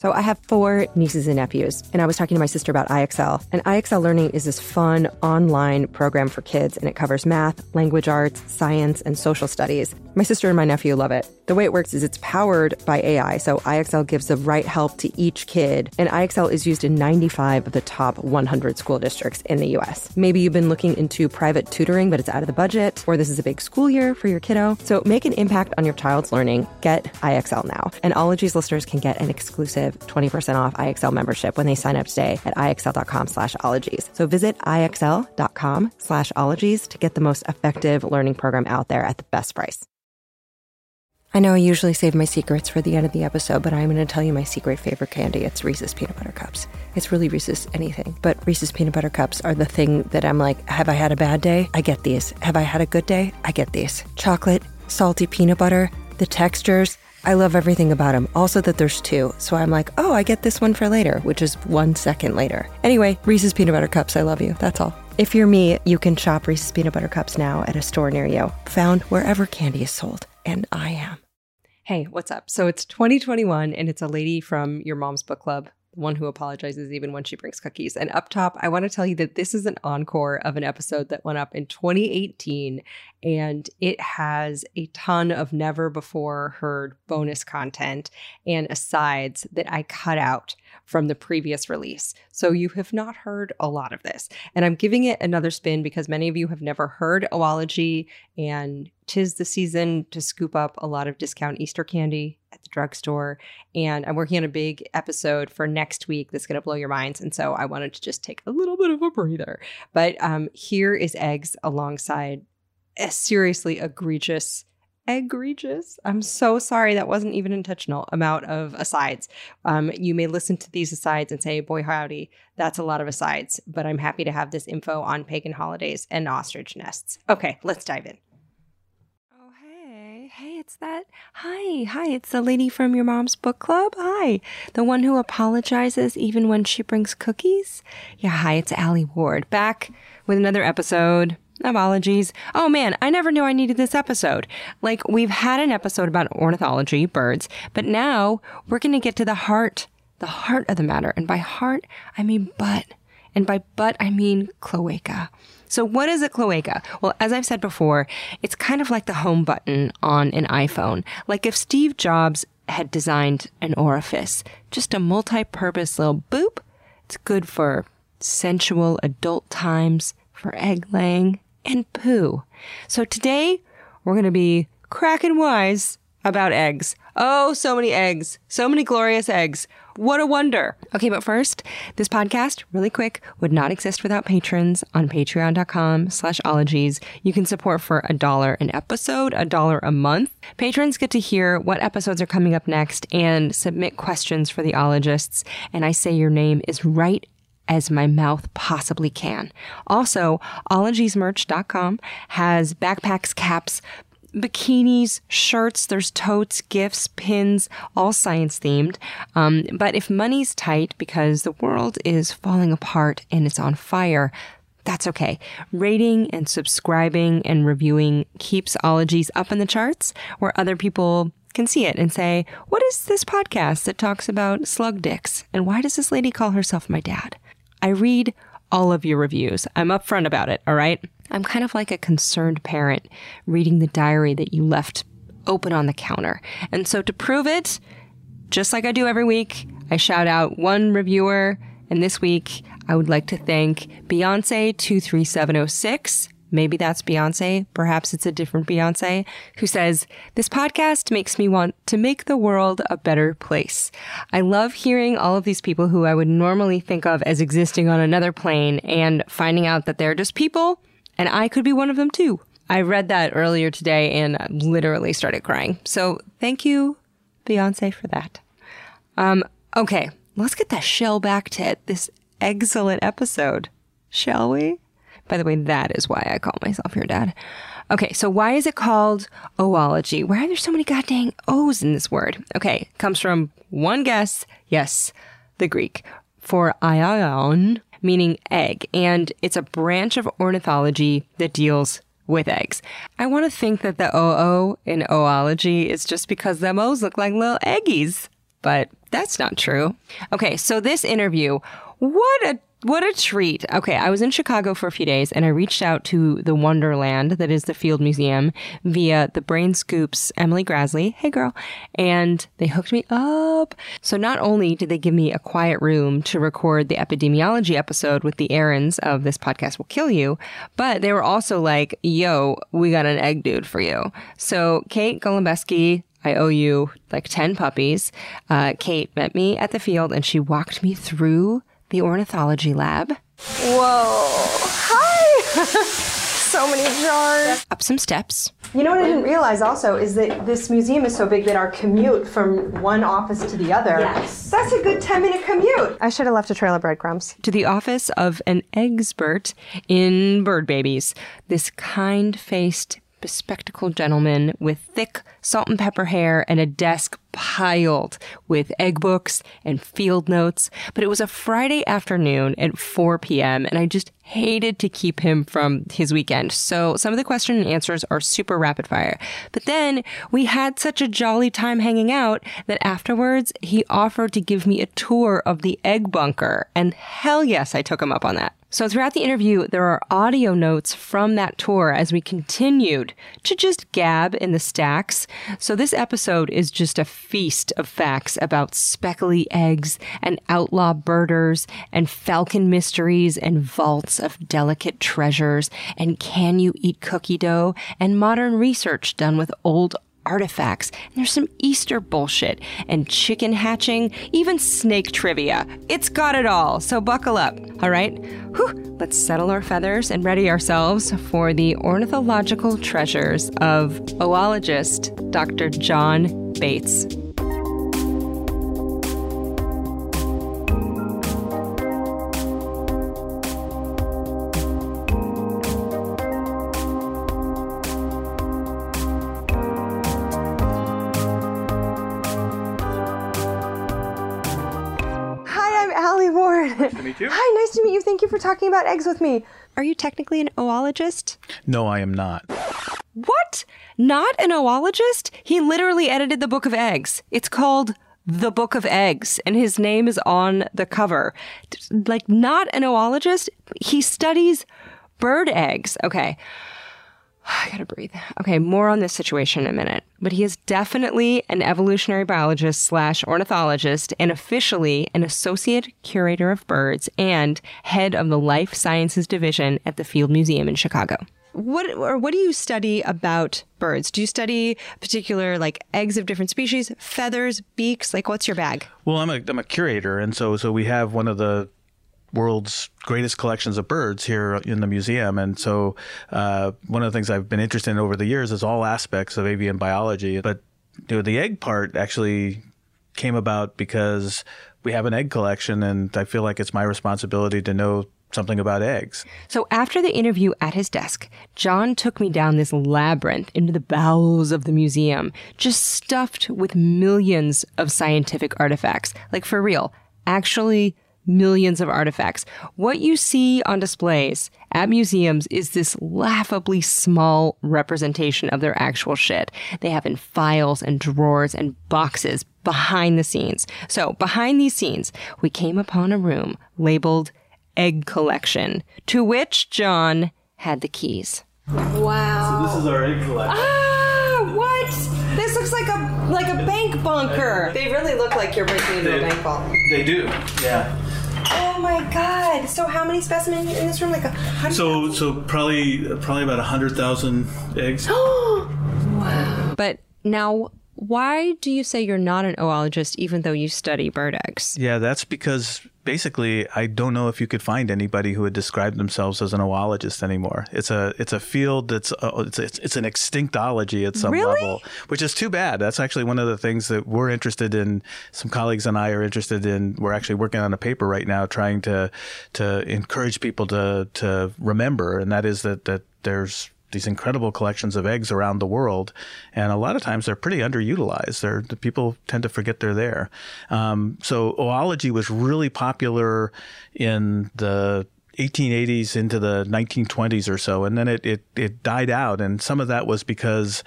So I have four nieces and nephews, and I was talking to my sister about IXL. And IXL Learning is this fun online program for kids, and it covers math, language arts, science, and social studies. My sister and my nephew love it. The way it works is it's powered by AI, so IXL gives the right help to each kid, and IXL is used in 95 of the top 100 school districts in the US. Maybe you've been looking into private tutoring, but it's out of the budget, or this is a big school year for your kiddo. So make an impact on your child's learning. Get IXL now. And Ologies listeners can get an exclusive 20% off IXL membership when they sign up today at IXL.com slash ologies. So visit IXL.com slash ologies to get the most effective learning program out there at the best price. I know I usually save my secrets for the end of the episode, but I'm going to tell you my secret favorite candy. It's Reese's Peanut Butter Cups. It's really Reese's anything, but Reese's Peanut Butter Cups are the thing that I'm like, have I had a bad day? I get these. Have I had a good day? I get these. Chocolate, salty peanut butter, the textures. I love everything about them. Also, that there's two. So I'm like, oh, I get this one for later, which is one second later. Anyway, Reese's Peanut Butter Cups, I love you. That's all. If you're me, you can shop Reese's Peanut Butter Cups now at a store near you, found wherever candy is sold. And I am. Hey, what's up? So it's 2021 and it's a lady from your mom's book club, one who apologizes even when she brings cookies. And up top, I want to tell you that this is an encore of an episode that went up in 2018 and it has a ton of never before heard bonus content and asides that I cut out from the previous release. So you have not heard a lot of this. And I'm giving it another spin because many of you have never heard Oology and tis the season to scoop up a lot of discount Easter candy at the drugstore. And I'm working on a big episode for next week that's going to blow your minds. And so I wanted to just take a little bit of a breather. But um, here is eggs alongside a seriously egregious egregious. I'm so sorry. That wasn't even intentional amount of asides. Um, you may listen to these asides and say, boy, howdy, that's a lot of asides, but I'm happy to have this info on pagan holidays and ostrich nests. Okay, let's dive in. It's that. Hi, hi, it's the lady from your mom's book club. Hi, the one who apologizes even when she brings cookies. Yeah, hi, it's Allie Ward back with another episode of Ologies. Oh man, I never knew I needed this episode. Like, we've had an episode about ornithology, birds, but now we're going to get to the heart, the heart of the matter. And by heart, I mean butt. And by butt, I mean cloaca. So, what is a cloaca? Well, as I've said before, it's kind of like the home button on an iPhone. Like if Steve Jobs had designed an orifice, just a multi purpose little boop. It's good for sensual adult times, for egg laying, and poo. So today we're going to be cracking wise about eggs. Oh, so many eggs. So many glorious eggs. What a wonder. Okay, but first, this podcast, really quick, would not exist without patrons on patreon.com slash ologies. You can support for a dollar an episode, a dollar a month. Patrons get to hear what episodes are coming up next and submit questions for the ologists. And I say your name is right as my mouth possibly can. Also, ologiesmerch.com has backpacks, caps, bikinis, shirts, there's totes, gifts, pins, all science themed. Um, but if money's tight because the world is falling apart and it's on fire, that's okay. Rating and subscribing and reviewing keeps ologies up in the charts where other people can see it and say, What is this podcast that talks about slug dicks? And why does this lady call herself my dad? I read all of your reviews. I'm upfront about it, all right? I'm kind of like a concerned parent reading the diary that you left open on the counter. And so to prove it, just like I do every week, I shout out one reviewer. And this week, I would like to thank Beyonce23706 maybe that's Beyonce, perhaps it's a different Beyonce, who says, This podcast makes me want to make the world a better place. I love hearing all of these people who I would normally think of as existing on another plane and finding out that they're just people and I could be one of them too. I read that earlier today and literally started crying. So thank you, Beyonce, for that. Um, okay, let's get that shell back to this excellent episode, shall we? By the way, that is why I call myself your dad. Okay, so why is it called oology? Why are there so many goddamn O's in this word? Okay, comes from one guess, yes, the Greek, for oion, meaning egg, and it's a branch of ornithology that deals with eggs. I want to think that the OO in oology is just because them O's look like little eggies. but that's not true. Okay, so this interview, what a what a treat. Okay, I was in Chicago for a few days and I reached out to the Wonderland that is the Field Museum via the Brain Scoops Emily Graslie. Hey girl. And they hooked me up. So not only did they give me a quiet room to record the epidemiology episode with the Erins of this podcast will kill you, but they were also like, yo, we got an egg dude for you. So Kate Golembiewski, I owe you like 10 puppies. Uh, Kate met me at the field and she walked me through the ornithology lab. Whoa. Hi. so many jars. Up some steps. You know what I didn't realize also is that this museum is so big that our commute from one office to the other. Yes. That's a good 10 minute commute. I should have left a trail of breadcrumbs. To the office of an expert in bird babies. This kind faced bespectacled gentleman with thick salt and pepper hair and a desk piled with egg books and field notes. But it was a Friday afternoon at 4 p.m. and I just hated to keep him from his weekend. So some of the question and answers are super rapid fire. But then we had such a jolly time hanging out that afterwards he offered to give me a tour of the egg bunker. And hell yes, I took him up on that. So throughout the interview, there are audio notes from that tour as we continued to just gab in the stacks. So this episode is just a feast of facts about speckly eggs and outlaw birders and falcon mysteries and vaults of delicate treasures and can you eat cookie dough and modern research done with old artifacts. And there's some Easter bullshit and chicken hatching, even snake trivia. It's got it all. So buckle up. All right. Whew. Let's settle our feathers and ready ourselves for the ornithological treasures of oologist Dr. John Bates. For talking about eggs with me. Are you technically an oologist? No, I am not. What? Not an oologist? He literally edited the Book of Eggs. It's called The Book of Eggs, and his name is on the cover. Like, not an oologist? He studies bird eggs. Okay. I gotta breathe. Okay, more on this situation in a minute. But he is definitely an evolutionary biologist slash ornithologist and officially an associate curator of birds and head of the life sciences division at the Field Museum in Chicago. What or what do you study about birds? Do you study particular like eggs of different species, feathers, beaks? Like what's your bag? Well, I'm a I'm a curator, and so so we have one of the world's greatest collections of birds here in the museum. And so, uh, one of the things I've been interested in over the years is all aspects of avian biology. But you know, the egg part actually came about because we have an egg collection, and I feel like it's my responsibility to know something about eggs. So after the interview at his desk, John took me down this labyrinth into the bowels of the museum, just stuffed with millions of scientific artifacts. Like for real, actually millions of artifacts. What you see on displays at museums is this laughably small representation of their actual shit. They have in files and drawers and boxes behind the scenes. So behind these scenes, we came upon a room labeled egg collection, to which John had the keys. Wow. So, this is our egg collection. Ah, what? This looks like a like a bank bunker. They really look like you're breaking into a bank vault. They do, yeah. Oh my god. So how many specimens in this room? Like a hundred? So so probably probably about a hundred thousand eggs. wow! But now, why do you say you're not an oologist even though you study bird eggs? Yeah, that's because basically I don't know if you could find anybody who would describe themselves as an oologist anymore. It's a it's a field that's uh, it's, it's it's an extinctology at some Really? level, which is too bad. That's actually one of the things that we're interested in. Some colleagues and I are interested in. We're actually working on a paper right now trying to to encourage people to to remember, and that is that that there's these incredible collections of eggs around the world, and a lot of times they're pretty underutilized. They're the people tend to forget they're there. Um, so oology was really popular in the 1880s into the 1920s or so, and then it, it it died out, and some of that was because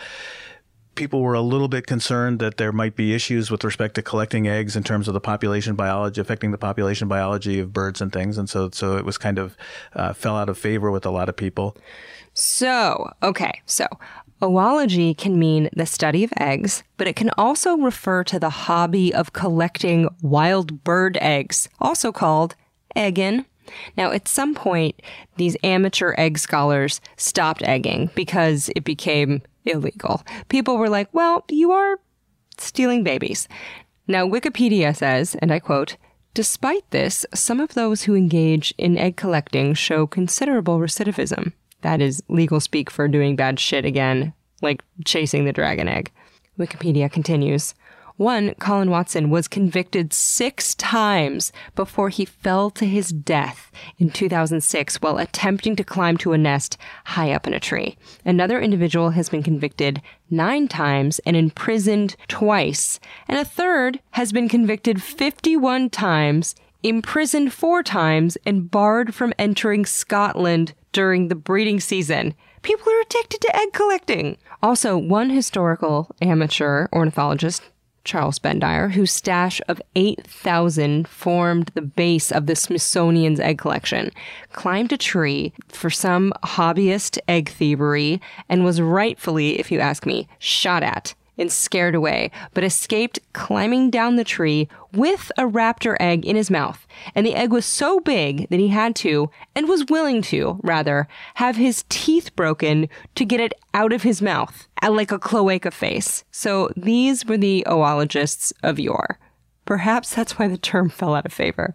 people were a little bit concerned that there might be issues with respect to collecting eggs in terms of the population biology, affecting the population biology of birds and things, and so so it was kind of uh, fell out of favor with a lot of people. So, okay, so oology can mean the study of eggs, but it can also refer to the hobby of collecting wild bird eggs, also called egging. Now, at some point, these amateur egg scholars stopped egging because it became illegal. People were like, well, you are stealing babies. Now, Wikipedia says, and I quote, Despite this, some of those who engage in egg collecting show considerable recidivism. That is legal speak for doing bad shit again, like chasing the dragon egg. Wikipedia continues. One, Colin Watson, was convicted six times before he fell to his death in 2006 while attempting to climb to a nest high up in a tree. Another individual has been convicted nine times and imprisoned twice. And a third has been convicted 51 times, imprisoned four times, and barred from entering Scotland during the breeding season. People are addicted to egg collecting. Also, one historical amateur ornithologist Charles Bendire, whose stash of 8,000 formed the base of the Smithsonian's egg collection, climbed a tree for some hobbyist egg thievery and was rightfully, if you ask me, shot at and scared away, but escaped climbing down the tree with a raptor egg in his mouth. And the egg was so big that he had to, and was willing to, rather, have his teeth broken to get it out of his mouth, like a cloaca face. So these were the oologists of yore. Perhaps that's why the term fell out of favor.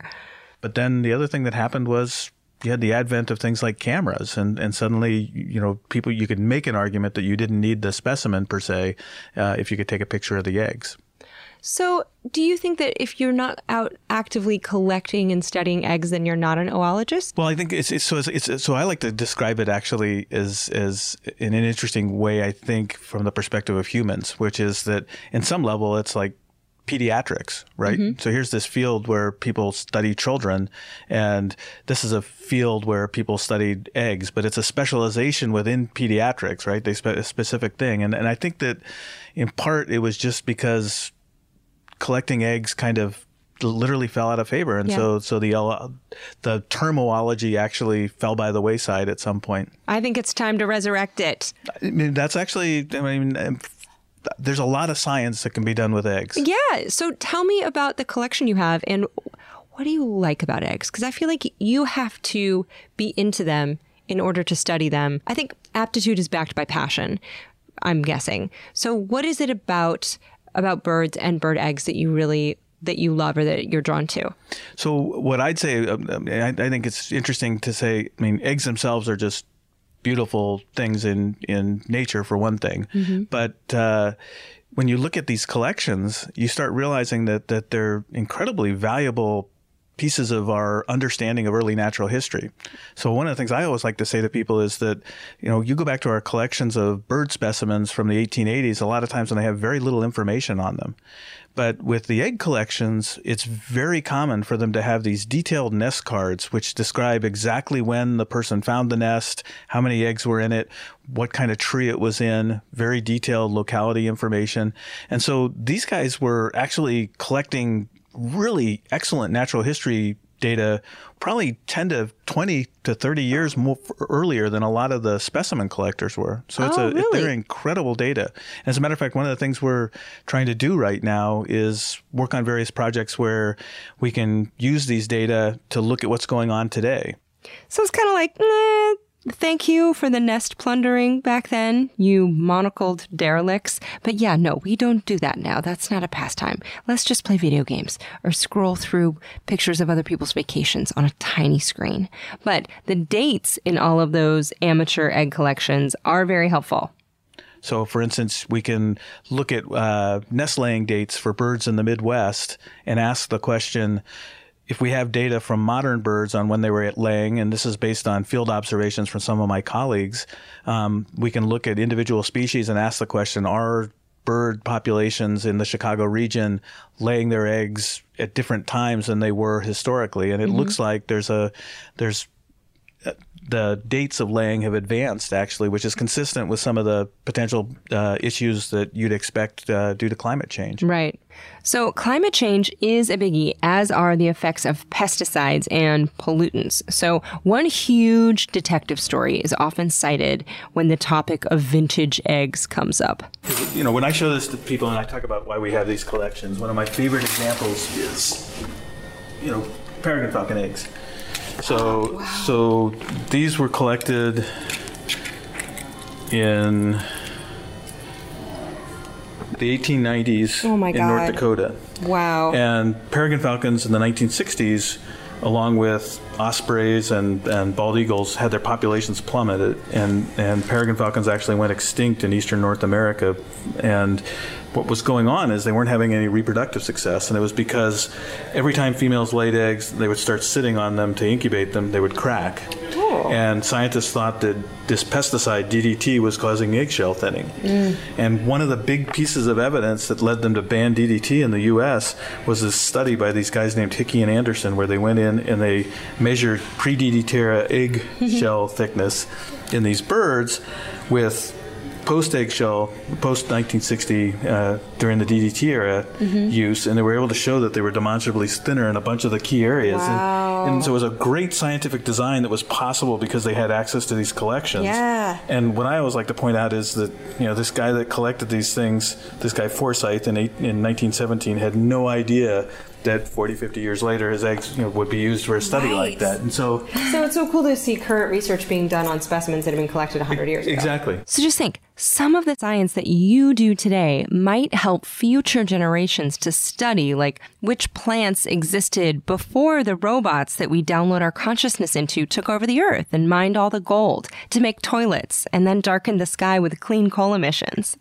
But then the other thing that happened was you had the advent of things like cameras and, and suddenly you know people you could make an argument that you didn't need the specimen per se uh, if you could take a picture of the eggs. So do you think that if you're not out actively collecting and studying eggs then you're not an oologist? Well i think it's, it's so it's, it's, so i like to describe it actually as as in an interesting way i think from the perspective of humans which is that in some level it's like pediatrics, right? Mm-hmm. So here's this field where people study children, and this is a field where people studied eggs, but it's a specialization within pediatrics, right? They spe- a specific thing, and and I think that in part it was just because collecting eggs kind of literally fell out of favor, and yeah. so so the the termology actually fell by the wayside at some point. I think it's time to resurrect it. I mean, that's actually I mean there's a lot of science that can be done with eggs. Yeah. So tell me about the collection you have and what do you like about eggs? Because I feel like you have to be into them in order to study them. I think aptitude is backed by passion. I'm guessing. So what is it about about birds and bird eggs that you really that you love or that you're drawn to? So what I'd say, um, I, I think it's interesting to say. I mean, eggs themselves are just beautiful things in in nature for one thing, mm-hmm. but uh, when you look at these collections, you start realizing that that they're incredibly valuable pieces of our understanding of early natural history. So one of the things I always like to say to people is that, you know, you go back to our collections of bird specimens from the 1880s, a lot of times when they have very little information on them. But with the egg collections, it's very common for them to have these detailed nest cards, which describe exactly when the person found the nest, how many eggs were in it, what kind of tree it was in, very detailed locality information. And so these guys were actually collecting really excellent natural history data probably 10 to 20 to 30 years more earlier than a lot of the specimen collectors were. So it's oh, a really? they're incredible data. As a matter of fact, one of the things we're trying to do right now is work on various projects where we can use these data to look at what's going on today. So it's kind of like, eh, Thank you for the nest plundering back then, you monocled derelicts. But yeah, no, we don't do that now. That's not a pastime. Let's just play video games or scroll through pictures of other people's vacations on a tiny screen. But the dates in all of those amateur egg collections are very helpful. So, for instance, we can look at uh, nest laying dates for birds in the Midwest and ask the question if we have data from modern birds on when they were laying, and this is based on field observations from some of my colleagues, um, we can look at individual species and ask the question: Are bird populations in the Chicago region laying their eggs at different times than they were historically? And it mm-hmm. looks like there's a there's the dates of laying have advanced actually, which is consistent with some of the potential uh, issues that you'd expect uh, due to climate change. Right. So, climate change is a biggie, as are the effects of pesticides and pollutants. So, one huge detective story is often cited when the topic of vintage eggs comes up. You know, when I show this to people and I talk about why we have these collections, one of my favorite examples is, you know, peregrine falcon eggs. So, so these were collected in the 1890s Oh in North Dakota. Wow. And peregrine falcons in the 1960s, along with ospreys and, and bald eagles, had their populations plummeted. And, and peregrine falcons actually went extinct in eastern North America. And what was going on is they weren't having any reproductive success. And it was because every time females laid eggs, they would start sitting on them to incubate them, they would crack. And scientists thought that this pesticide, DDT, was causing eggshell thinning. Mm. And one of the big pieces of evidence that led them to ban DDT in the U.S. was this study by these guys named Hickey and Anderson, where they went in and they measured pre DDT era egg shell thickness in these birds with post eggshell, post 1960, uh, during the DDT era use, and they were able to show that they were demonstrably thinner in a bunch of the key areas. And, and so it was a great scientific design that was possible because they had access to these collections. Yeah. And what I always like to point out is that you know this guy that collected these things, this guy Forsyth in, eight, in 1917, had no idea that 40, 50 years later his eggs you know, would be used for a study like that. And so so it's so cool to see current research being done on specimens that have been collected 100 years ago. exactly. So just think some of the science that you do today might help future generations to study, like which plants existed before the robots that we download our consciousness into took over the earth and mined all the gold to make toilets and then darkened the sky with clean coal emissions.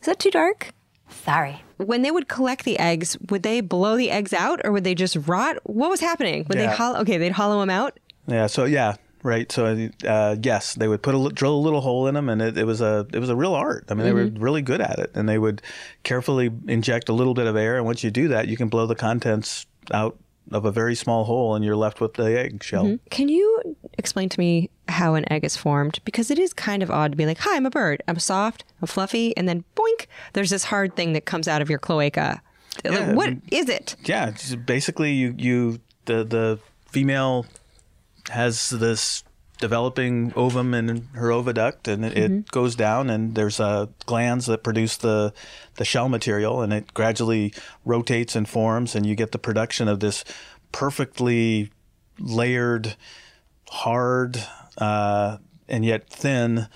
Is that too dark? Sorry. When they would collect the eggs, would they blow the eggs out or would they just rot? What was happening? Would they hollow? Okay, they'd hollow them out. Yeah. So yeah. Right. So uh, yes, they would put a drill a little hole in them, and it, it was a it was a real art. I mean, they were really good at it, and they would carefully inject a little bit of air, and once you do that, you can blow the contents out of a very small hole, and you're left with the egg shell. Can you explain to me how an egg is formed? Because it is kind of odd to be like, hi, I'm a bird. I'm soft, I'm fluffy, and then boink, there's this hard thing that comes out of your cloaca. Like, what I mean- is it? Yeah. basically, you you the the female has this developing ovum in her oviduct, and it, it goes down, and there's uh, glands that produce the the shell material, and it gradually rotates and forms, and you get the production of this perfectly layered, hard, uh, and yet thin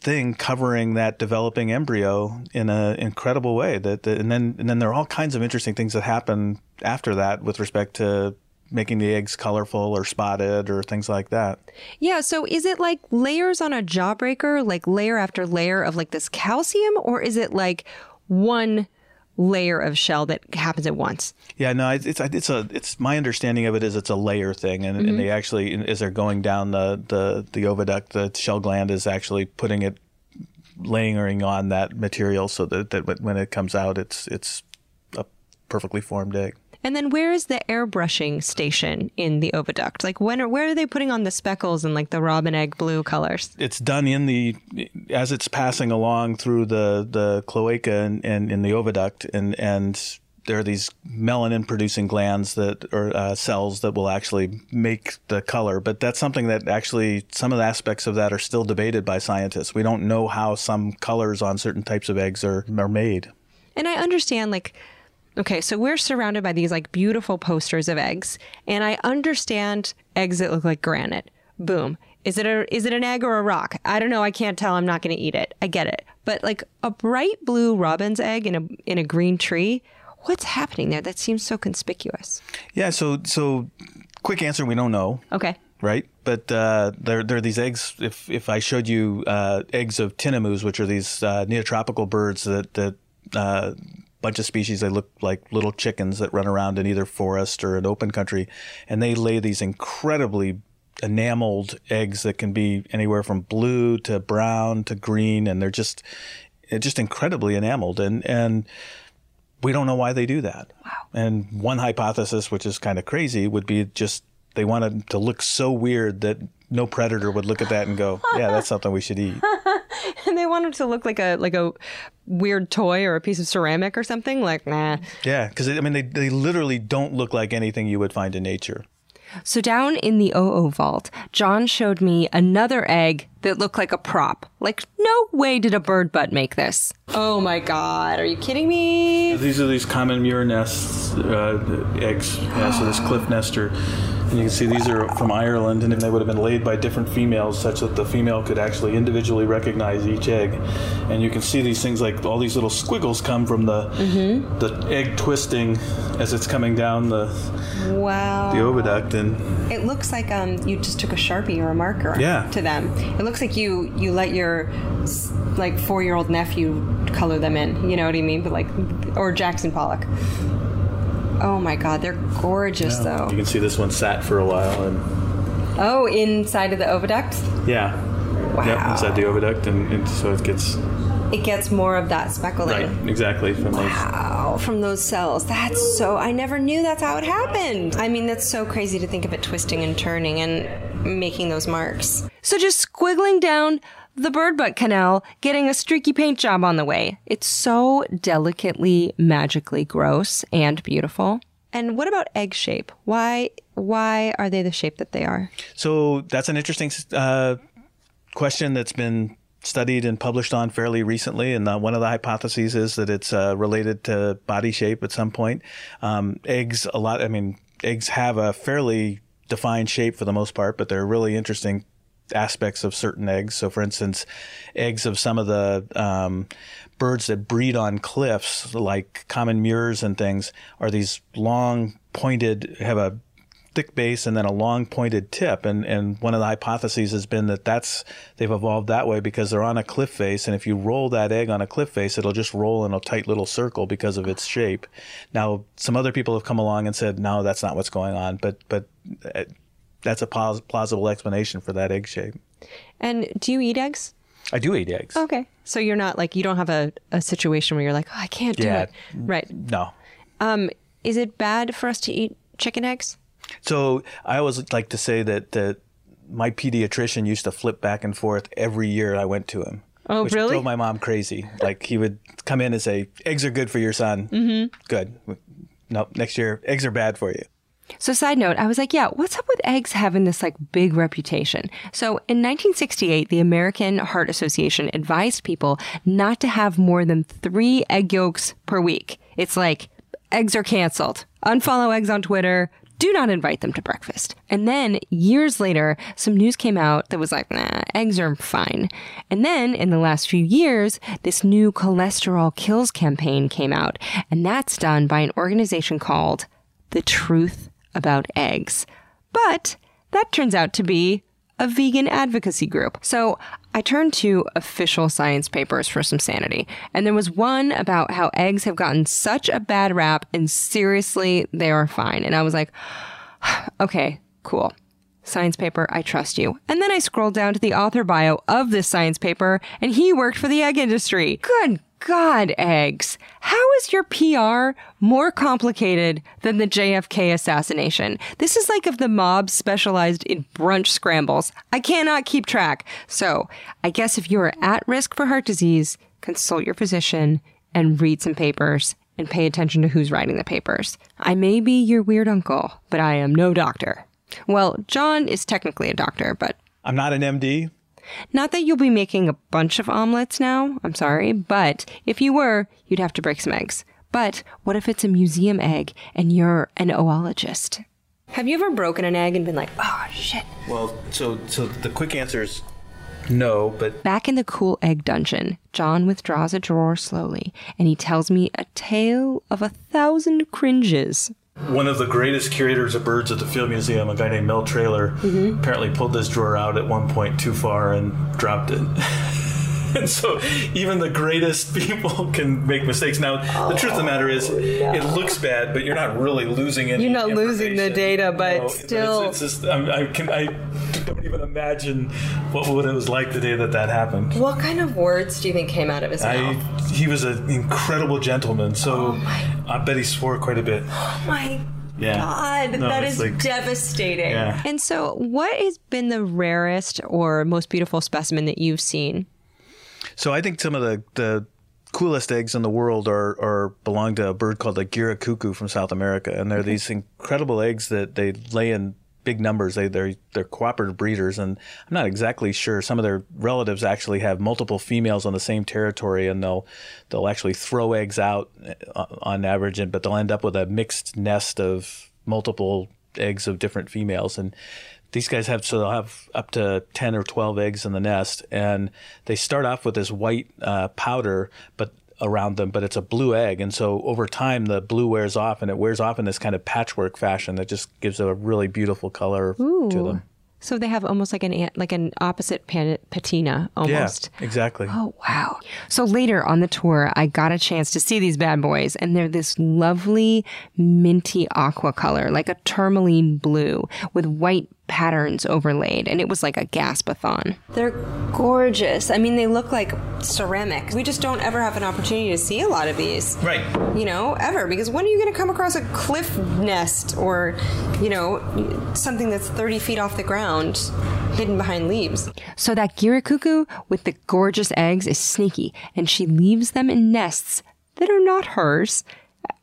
thing covering that developing embryo in an incredible way. That, that and then and then there are all kinds of interesting things that happen after that with respect to making the eggs colorful or spotted or things like that. Yeah, so is it like layers on a jawbreaker, like layer after layer of like this calcium, or is it like one layer of shell that happens at once? Yeah, no, it's it's it's a it's my understanding of it is it's a layer thing, and, and they mm-hmm. actually as they're going down the the the oviduct, the shell gland is actually putting it layering on that material so that, that when it comes out, it's it's a perfectly formed egg. And then where is the airbrushing station in the oviduct? Like when are where are they putting on the speckles and like the robin egg blue colors? it's done in the as it's passing along through the the cloaca and, and in the oviduct and and there are these melanin producing glands that or uh, cells that will actually make the color but that's something that actually some of the aspects of that are still debated by scientists we don't know how some colors on certain types of eggs are are made And I understand like okay, so we're surrounded by these like beautiful posters of eggs, and I understand eggs that look like granite. Boom. Is it a is it an egg or a rock? I don't know. I can't tell. I'm not going to eat it. I get it. But like a bright blue robin's egg in a in a green tree, what's happening there? That seems so conspicuous. yeah so so quick answer we don't know Okay. right? But uh, there, there are these eggs. If if I showed you uh, eggs of tinamous, which are these uh, neotropical birds that that uh, bunch of species, they look like little chickens that run around in either forest or an open country, and they lay these incredibly enameled eggs that can be anywhere from blue to brown to green, and they're just just incredibly enameled, and and we don't know why they do that. Wow. And one hypothesis, which is kind of crazy, would be just they want it to look so weird that no predator would look at that and go, "Yeah, that's something we should eat." and they want it to look like a like a weird toy or a piece of ceramic or something. Like, nah. Yeah, because I mean, they they literally don't look like anything you would find in nature. So down in the OO vault, John showed me another egg that looked like a prop. Like, no way did a bird butt make this. Oh my god, are you kidding me? These are these common murre nests, uh, eggs. Yeah, so this cliff nester. And you can see these are from Ireland, and they would have been laid by different females, such that the female could actually individually recognize each egg. And you can see these things like all these little squiggles come from the the egg twisting as it's coming down the Wow. the oviduct, and It looks like um, you just took a sharpie or a marker Yeah. to them. It looks like you you let your like four year old nephew color them in. You know what I mean? But like, or Jackson Pollock. Oh my God, they're gorgeous you though. You can see this one sat for a while, and Oh, inside of the oviduct, yeah, yep, inside the oviduct, and, and so it gets it gets more of that speckling. right exactly from those. From those cells. That's so. I never knew that's how it happened. I mean, that's so crazy to think of it twisting and turning and making those marks. So just squiggling down the bird butt canal, getting a streaky paint job on the way. It's so delicately, magically gross and beautiful. And what about egg shape? Why why are they the shape that they are? So that's an interesting uh, question that's been studied and published on fairly recently. And uh, one of the hypotheses is that it's uh, related to body shape at some point. Um, eggs, a lot, I mean, eggs have a fairly defined shape for the most part, but they're really interesting aspects of certain eggs. So, for instance, eggs of some of the um, birds that breed on cliffs, like common murres and things, are these long, pointed, have a thick base and then a long pointed tip. And and one of the hypotheses has been that that's they've evolved that way because they're on a cliff face. And if you roll that egg on a cliff face it'll just roll in a tight little circle because of its shape. Now some other people have come along and said no that's not what's going on. But but uh, that's a pos- plausible explanation for that egg shape And do you eat eggs? i do eat eggs Okay. So you're not like you don't have a, a situation where you're like, oh, I can't do Yeah. it. Right. no Um, is it bad for us to eat chicken eggs? So I always like to say that that my pediatrician used to flip back and forth every year I went to him. Oh, which really? Drove my mom crazy. Like he would come in and say, "Eggs are good for your son." Mm-hmm. Good. Nope. Next year, eggs are bad for you. So, side note, I was like, yeah, what's up with eggs having this like big reputation? So, in 1968, the American Heart Association advised people not to have more than three egg yolks per week. It's like, eggs are canceled. Unfollow eggs on Twitter. Do not invite them to breakfast. And then years later, some news came out that was like, nah, eggs are fine. And then in the last few years, this new cholesterol kills campaign came out. And that's done by an organization called the truth about eggs. But that turns out to be a vegan advocacy group. So I turned to official science papers for some sanity. And there was one about how eggs have gotten such a bad rap and seriously, they are fine. And I was like, okay, cool. Science paper, I trust you. And then I scrolled down to the author bio of this science paper, and he worked for the egg industry. Good God, eggs. How is your PR more complicated than the JFK assassination? This is like if the mob specialized in brunch scrambles. I cannot keep track. So, I guess if you are at risk for heart disease, consult your physician and read some papers and pay attention to who's writing the papers. I may be your weird uncle, but I am no doctor. Well, John is technically a doctor, but I'm not an MD. Not that you'll be making a bunch of omelets now, I'm sorry, but if you were, you'd have to break some eggs. But what if it's a museum egg and you're an oologist? Have you ever broken an egg and been like, oh shit? Well, so so the quick answer is no, but Back in the cool egg dungeon, John withdraws a drawer slowly and he tells me a tale of a thousand cringes. One of the greatest curators of birds at the Field Museum, a guy named Mel Traylor, mm-hmm. apparently pulled this drawer out at one point too far and dropped it. and so even the greatest people can make mistakes. Now, the truth of the matter is, oh, it looks bad, but you're not really losing any. You're not losing the data, but it's- still- it's, just I'm, I can I don't even imagine what what it was like the day that that happened. What kind of words do you think came out of his I mouth? he was an incredible gentleman, so oh I bet he swore quite a bit. Oh my Yeah. God, No, that it's is like- devastating. Yeah. And so, what has been the rarest or most beautiful specimen that you've seen? So I think some of the, the coolest eggs in the world are, are belong to a bird called the guira cuckoo from South America, and they're these incredible eggs that they lay in big numbers. They they're they're cooperative breeders, and I'm not exactly sure. Some of their relatives actually have multiple females on the same territory, and they'll they'll actually throw eggs out uh, on average, and but they'll end up with a mixed nest of multiple eggs of different females and these guys have so they'll have up to 10 or 12 eggs in the nest and they start off with this white uh, powder but around them but it's a blue egg and so over time the blue wears off and it wears off in this kind of patchwork fashion that just gives a really beautiful color to them So they have almost like an an- like an opposite pan- patina almost. yeah exactly Oh, wow. So later on the tour, I got a chance to see these bad boys, and they're this lovely minty aqua color, like a tourmaline blue with white patterns overlaid. And it was like a gaspathon. They're gorgeous. I mean, they look like ceramic. We just don't ever have an opportunity to see a lot of these. right You know, ever. Because when are you going to come across a cliff nest or, you know, something that's 30 feet off the ground hidden behind leaves? So that Guira cuckoo with the gorgeous eggs is sneaky, and she leaves them in nests that are not hers.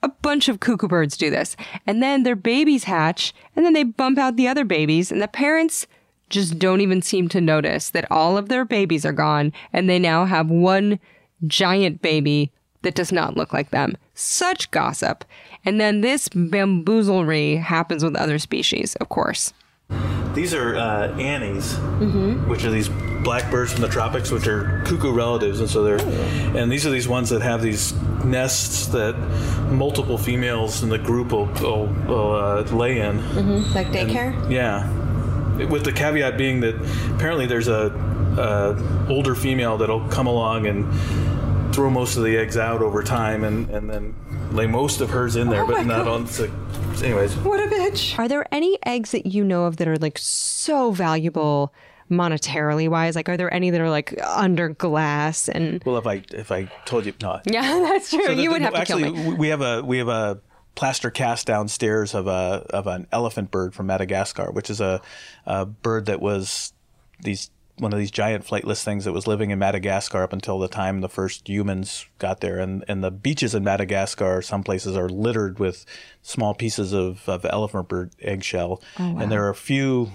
A bunch of cuckoo birds do this. And then their babies hatch, and then they bump out the other babies, and the parents just don't even seem to notice that all of their babies are gone, and they now have one giant baby that does not look like them. Such gossip. And then this bamboozlery happens with other species, of course. These are uh, anis, which are these black birds from the tropics, which are cuckoo relatives, and so they're, and these are these ones that have these nests that multiple females in the group will, will, will uh, lay in. Like daycare? Yeah, with the caveat being that apparently there's a, a older female that'll come along and throw most of the eggs out over time, and, and then lay most of hers in there, Oh but not God. on. So, anyways, What a bitch. Are there any eggs that you know of that are like so valuable monetarily wise? Like, are there any that are like under glass and? well, if I if I told you not Yeah, that's true. So the- you would the- have to actually, kill me. we- we have a we have a plaster cast downstairs of a of an elephant bird from Madagascar, which is a, a bird that was these one of these giant flightless things that was living in Madagascar up until the time the first humans got there. And and the beaches in Madagascar, some places are littered with small pieces of, of elephant bird eggshell, oh, and there are a few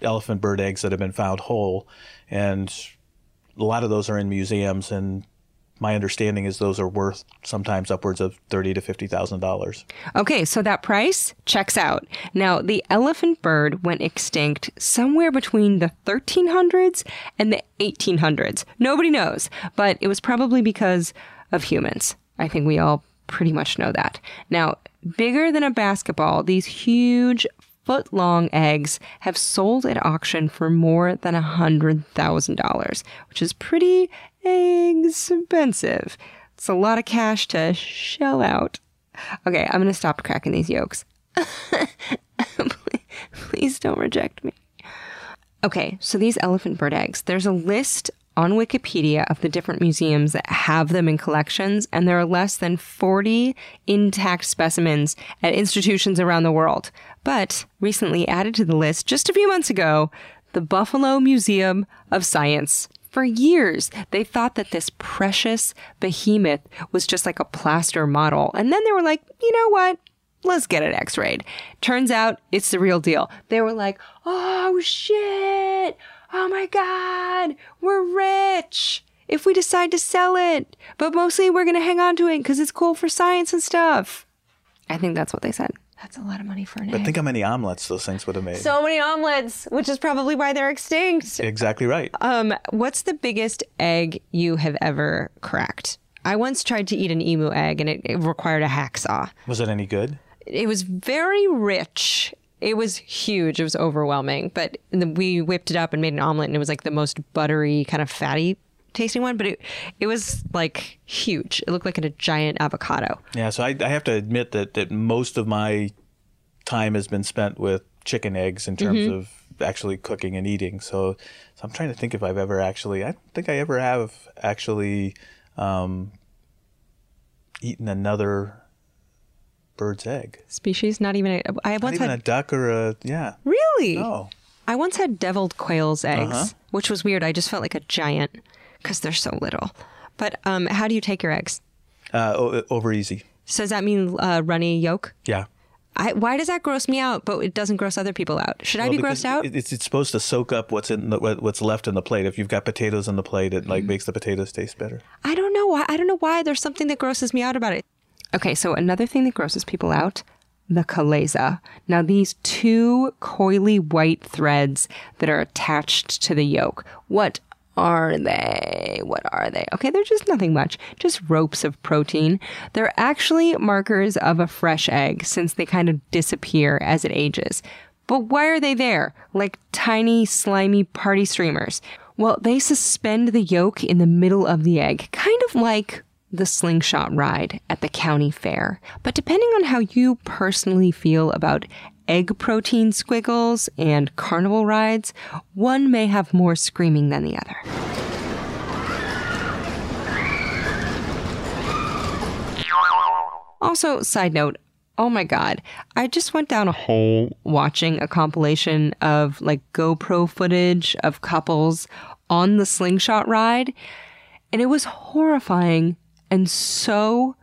elephant bird eggs that have been found whole, and a lot of those are in museums and my understanding is those are worth sometimes upwards of thirty to fifty thousand dollars. Okay, so that price checks out. Now, the elephant bird went extinct somewhere between the 1300s and the 1800s. Nobody knows, but it was probably because of humans. I think we all pretty much know that. Now, bigger than a basketball, these huge foot long eggs have sold at auction for more than $100,000, which is pretty expensive. It's a lot of cash to shell out. Okay, I'm to stop cracking these yolks. please don't reject me. Okay, so these elephant bird eggs, there's a list on Wikipedia of the different museums that have them in collections, and there are less than 40 intact specimens at institutions around the world. But recently added to the list just a few months ago, the Buffalo Museum of Science. For years, they thought that this precious behemoth was just like a plaster model. And then they were like, you know what? Let's get it x rayed. Turns out it's the real deal. They were like, oh shit. Oh my God. We're rich if we decide to sell it. But mostly we're going to hang on to it because it's cool for science and stuff. I think that's what they said. That's a lot of money for an But egg. But think how many omelets those things would have made. so many omelets, which is probably why they're extinct. exactly right. Um, what's the biggest egg you have ever cracked? I once tried to eat an emu egg and it, it required a hacksaw. Was it any good? It was very rich. It was huge. It was overwhelming. But then we whipped it up and made an omelet, and it was like the most buttery, kind of fatty tasting one. But it it was like huge. It looked like a giant avocado. Yeah. So I, I have to admit that that most of my time has been spent with chicken eggs in terms Mm-hmm. of actually cooking and eating. So, so I'm trying to think if I've ever actually. I don't think I ever have actually um, eaten another bird's egg. Species? Not even a. I Not once even had. a duck or a yeah. really? No. I once had deviled quail's eggs, Uh-huh. which was weird. I just felt like a giant because they're so little. But um, how do you take your eggs? Uh, o- over easy. So does that mean uh, runny yolk? Yeah. I, why does that gross me out, but it doesn't gross other people out? Should I be grossed out? It's, it's supposed to soak up what's in the, what's left in the plate. If you've got potatoes in the plate, it Mm-hmm. like makes the potatoes taste better. I don't know why. I don't know why. There's something that grosses me out about it. Okay, so another thing that grosses people out the chalaza. Now, these two coily white threads that are attached to the yolk. What are they? What are they? Okay, they're just nothing much, just ropes of protein. They're actually markers of a fresh egg since they kind of disappear as it ages. But why are they there? Like tiny, slimy party streamers. Well, they suspend the yolk in the middle of the egg, kind of like the slingshot ride at the county fair. But depending on how you personally feel about egg protein squiggles and carnival rides, one may have more screaming than the other. Also, side note, oh my god, I just went down a hole watching a compilation of like GoPro footage of couples on the slingshot ride, and it was horrifying and so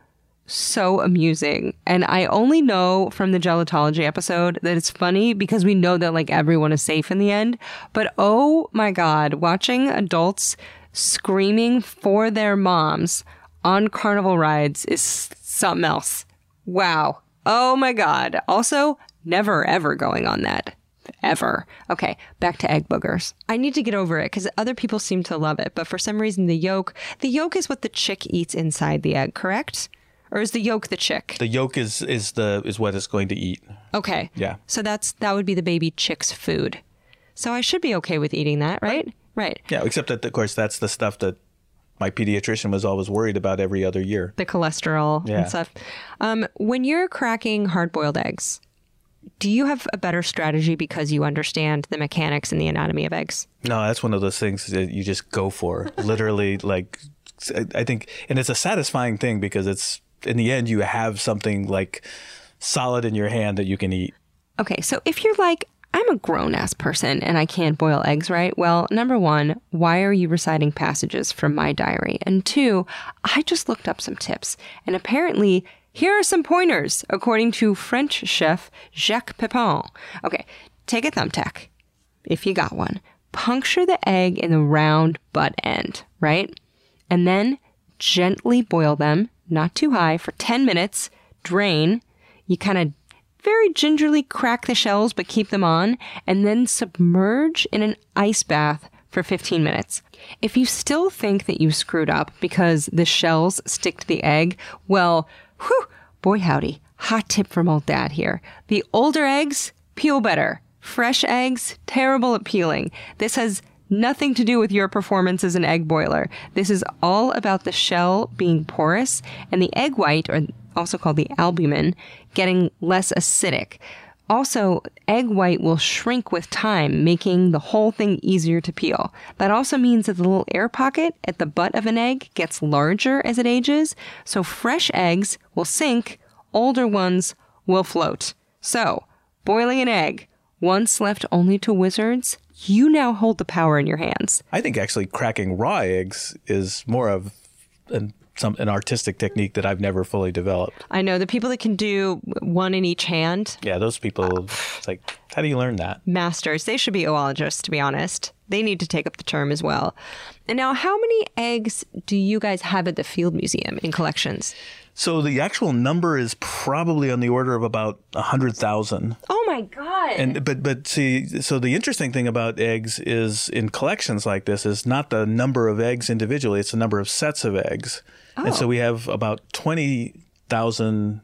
so amusing. And I only know from the gelotology episode that it's funny because we know that like everyone is safe in the end. But oh my god, watching adults screaming for their moms on carnival rides is something else. Wow. Oh my god. Also, never ever going on that. Ever. Okay, back to egg boogers. I need to get over it because other people seem to love it, but for some reason the yolk, the yolk is what the chick eats inside the egg, correct? Or is the yolk the chick? The yolk is is the is what it's going to eat. Okay. Yeah. So that's that would be the baby chick's food. So I should be okay with eating that, right? Right. Yeah, except that of course that's the stuff that my pediatrician was always worried about every other year. The cholesterol Yeah. and stuff. Um, when you're cracking hard boiled eggs, do you have a better strategy because you understand the mechanics and the anatomy of eggs? No, that's one of those things that you just go for. Literally, like I think, and it's a satisfying thing because it's in the end you have something like solid in your hand that you can eat. Okay, so if you're like, I'm a grown ass person and I can't boil eggs right, well, number one, why are you reciting passages from my diary? And two, I just looked up some tips, and apparently, here are some pointers according to French chef Jacques Pepin. Okay, take a thumbtack, if you got one, puncture the egg in the round butt end, right? And then gently boil them, not too high, for 10 minutes, drain. You kind of very gingerly crack the shells but keep them on, and then submerge in an ice bath for 15 minutes. If you still think that you screwed up because the shells stick to the egg, well, whew, boy howdy, hot tip from old dad here. The older eggs peel better. Fresh eggs, terrible at peeling. This has nothing to do with your performance as an egg boiler. This is all about the shell being porous and the egg white, or also called the albumin, getting less acidic. Also, egg white will shrink with time, making the whole thing easier to peel. That also means that the little air pocket at the butt of an egg gets larger as it ages, so fresh eggs will sink, older ones will float. So, boiling an egg, once left only to wizards, you now hold the power in your hands. I think actually cracking raw eggs is more of an, some an artistic technique that I've never fully developed. I know the people that can do one in each hand, Yeah, those people. Uh, it's like, how do you learn that? masters, they should be oologists, to be honest. They need to take up the term as well. And now, how many eggs do you guys have at the Field Museum in collections? So the actual number is probably on the order of about a hundred thousand. Oh my God. And but but see, so the interesting thing about eggs is in collections like this is not the number of eggs individually; it's the number of sets of eggs. Oh. And so oh. we have about twenty thousand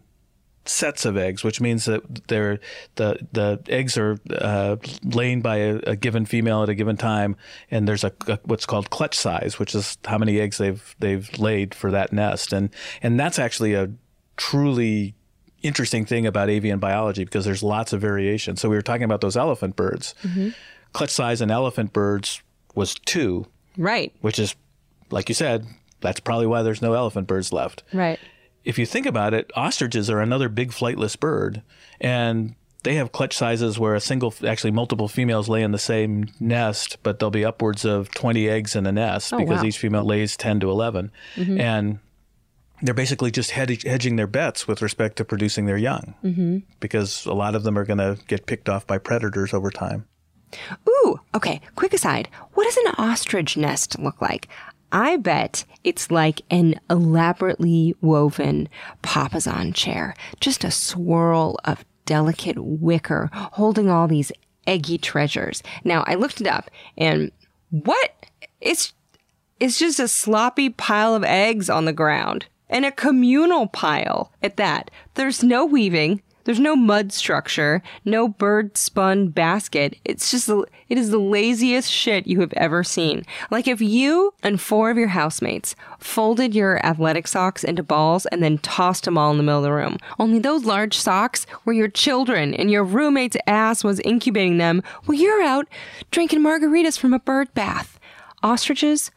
sets of eggs, which means that they're the the eggs are uh, laying by a, a given female at a given time, and there's a, a what's called clutch size, which is how many eggs they've they've laid for that nest, and and that's actually a truly interesting thing about avian biology because there's lots of variation. So we were talking about those elephant birds. Clutch size in elephant birds was two, right, which is, like you said, that's probably why there's no elephant birds left. right. If you think about it, ostriches are another big flightless bird, and they have clutch sizes where a single, actually multiple females lay in the same nest, but there'll be upwards of 20 eggs in a nest Oh, because wow. each female lays 10 to 11. And they're basically just hedg- hedging their bets with respect to producing their young mm-hmm. because a lot of them are going to get picked off by predators over time. Ooh, okay, quick aside. What does an ostrich nest look like? I bet it's like an elaborately woven papasan chair, just a swirl of delicate wicker holding all these eggy treasures. Now, I looked it up and what? It's it's just a sloppy pile of eggs on the ground and a communal pile at that. There's no weaving. There's no mud structure, no bird spun basket. It's just, it is the laziest shit you have ever seen. Like if you and four of your housemates folded your athletic socks into balls and then tossed them all in the middle of the room. Only those large socks were your children and your roommate's ass was incubating them while you're out drinking margaritas from a bird bath. Ostriches,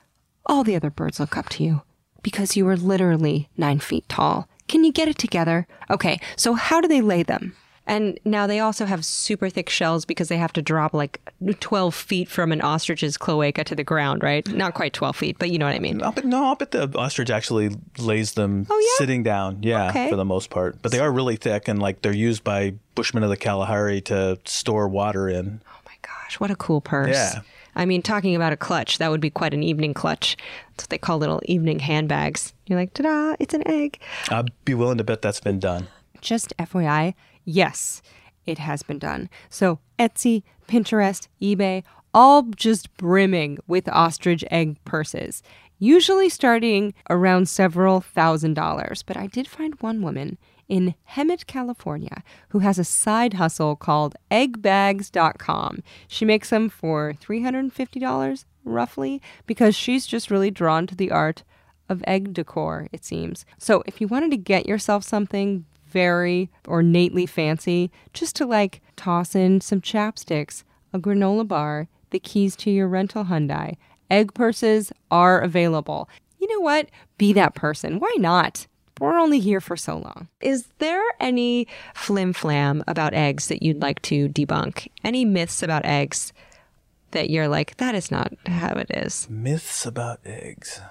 all the other birds look up to you because you are literally nine feet tall. Can you get it together? Okay, so how do they lay them? And now they also have super thick shells because they have to drop like 12 feet from an ostrich's cloaca to the ground, right? Not quite 12 feet, but you know what I mean. I'll bet, no, I'll bet the ostrich actually lays them Oh, yeah? sitting down. Yeah, Okay. for the most part. But they are really thick and like they're used by Bushmen of the Kalahari to store water in. Oh my gosh, what a cool purse. Yeah. I mean, talking about a clutch, that would be quite an evening clutch. That's what they call little evening handbags. You're like, ta da, it's an egg. I'd be willing to bet that's been done. Just FYI, yes, it has been done. So Etsy, Pinterest, eBay, all just brimming with ostrich egg purses, usually starting around several thousand dollars. But I did find one woman in Hemet, California, who has a side hustle called eggbags.com. She makes them for $350 roughly because she's just really drawn to the art of egg decor, it seems. So if you wanted to get yourself something very ornately fancy, just to like toss in some chapsticks, a granola bar, the keys to your rental Hyundai, egg purses are available. You know what? Be that person. Why not? We're only here for so long. Is there any flim flam about eggs that you'd like to debunk? Any myths about eggs that you're like, that is not how it is? Myths about eggs.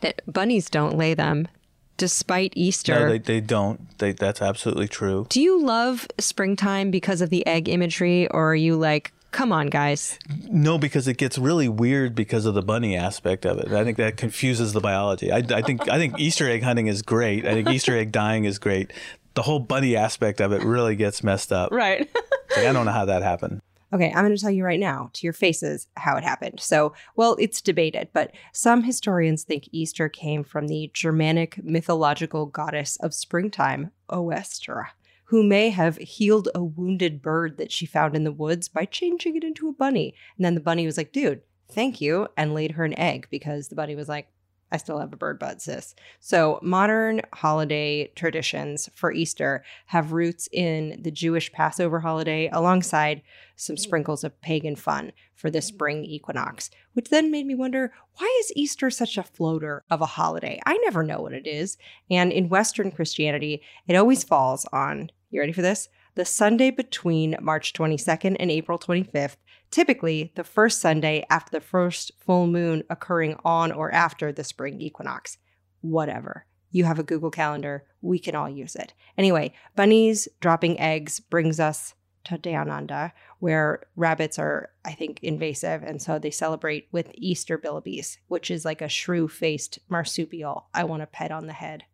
That bunnies don't lay them despite Easter. No, they, they don't. They, that's absolutely true. Do you love springtime because of the egg imagery, or are you like, come on, guys? No, because it gets really weird because of the bunny aspect of it. I think that confuses the biology. I, I think I think Easter egg hunting is great. I think Easter egg dying is great. The whole bunny aspect of it really gets messed up. Right. Like, I don't know how that happened. Okay, I'm going to tell you right now to your faces how it happened. So, well, it's debated, but some historians think Easter came from the Germanic mythological goddess of springtime, Oestra, who may have healed a wounded bird that she found in the woods by changing it into a bunny. And then the bunny was like, dude, thank you, and laid her an egg because the bunny was like, I still have a bird bud, sis. So, modern holiday traditions for Easter have roots in the Jewish Passover holiday alongside some sprinkles of pagan fun for the mm. spring equinox, which then made me wonder why is Easter such a floater of a holiday? I never know what it is. And in Western Christianity, it always falls on, you ready for this? The Sunday between March 22nd and April 25th, typically the first Sunday after the first full moon occurring on or after the spring equinox. Whatever. You have a Google Calendar, we can all use it. Anyway, bunnies dropping eggs brings us to Down Under, where rabbits are, I think, invasive. And so they celebrate with Easter bilbies, which is like a shrew faced marsupial I want to pet on the head.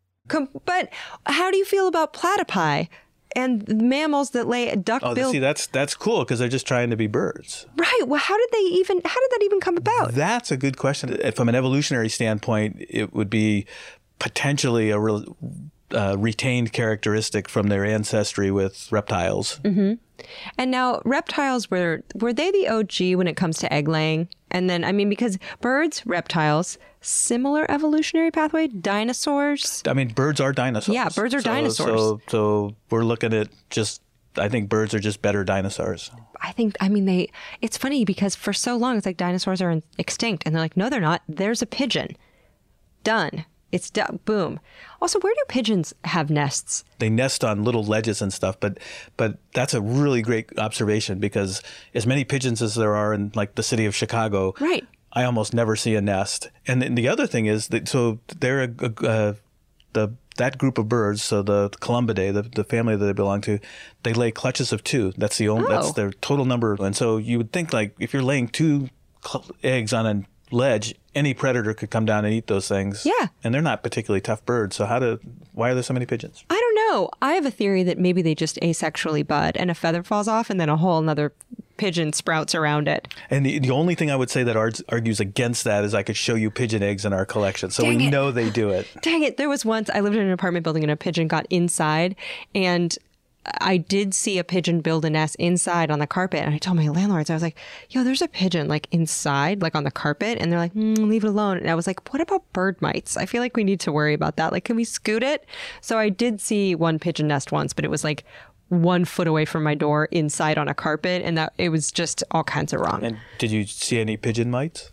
But how do you feel about platypi and mammals that lay duck Oh, see, that's that's cool because they're just trying to be birds. right. Well, how did they even? How did that even come about? That's a good question. From an evolutionary standpoint, it would be potentially a real, uh, retained characteristic from their ancestry with reptiles. And now reptiles were were they the OG when it comes to egg laying? And then I mean because birds, reptiles, similar evolutionary pathway, dinosaurs. I mean, birds are dinosaurs. Yeah, birds are So- dinosaurs. So, so we're looking at just. I think birds are just better dinosaurs. I think I mean they it's funny because for so long it's like dinosaurs are in- extinct and they're like no they're not. There's a pigeon. Done. It's d- boom. Also, where do pigeons have nests? They nest on little ledges and stuff, but but that's a really great observation because as many pigeons as there are in like the city of Chicago, Right. I almost never see a nest. And then the other thing is that so they're a, a, uh, the that group of birds, so the Columbidae, the, the family that they belong to, they lay clutches of two. That's the only Oh. that's their total number. And so you would think like if you're laying two cl- eggs on a ledge, any predator could come down and eat those things. Yeah. And they're not particularly tough birds. So how do why are there so many pigeons? I don't know. I have a theory that maybe they just asexually bud and a feather falls off and then a whole another pigeon sprouts around it. And the, the only thing I would say that argues against that is I could show you pigeon eggs in our collection. So Dang we it. know they do it. Dang it. There was once I lived in an apartment building and a pigeon got inside and I did see a pigeon build a nest inside on the carpet. And I told my landlords, I was like, yo, there's a pigeon like inside, like on the carpet. And they're like, mm, leave it alone. And I was like, what about bird mites? I feel like we need to worry about that. Like, can we scoot it? So I did see one pigeon nest once, but it was like one foot away from my door inside on a carpet. And that it was just all kinds of wrong. And did you see any pigeon mites?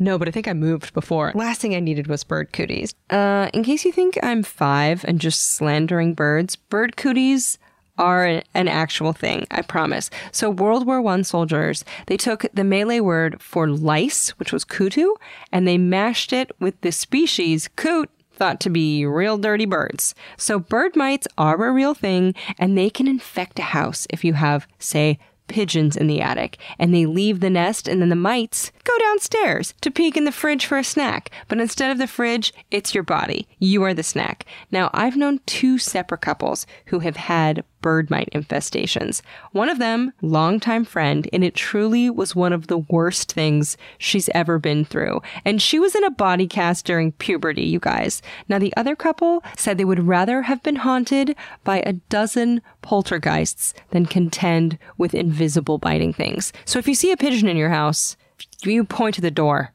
No, but I think I moved before. Last thing I needed was bird cooties. Uh, in case you think I'm five and just slandering birds, bird cooties are an, actual thing. I promise. So World War One soldiers they took the Malay word for lice, which was kutu, and they mashed it with the species coot thought to be real dirty birds. So bird mites are a real thing and they can infect a house if you have, say, pigeons in the attic and they leave the nest and then the mites go downstairs to peek in the fridge for a snack. But instead of the fridge, it's your body. You are the snack. Now, I've known two separate couples who have had bird mite infestations. One of them, longtime friend, and it truly was one of the worst things she's ever been through. And she was in a body cast during puberty, you guys. Now, the other couple said they would rather have been haunted by a dozen poltergeists than contend with invisible biting things. So if you see a pigeon in your house, you point to the door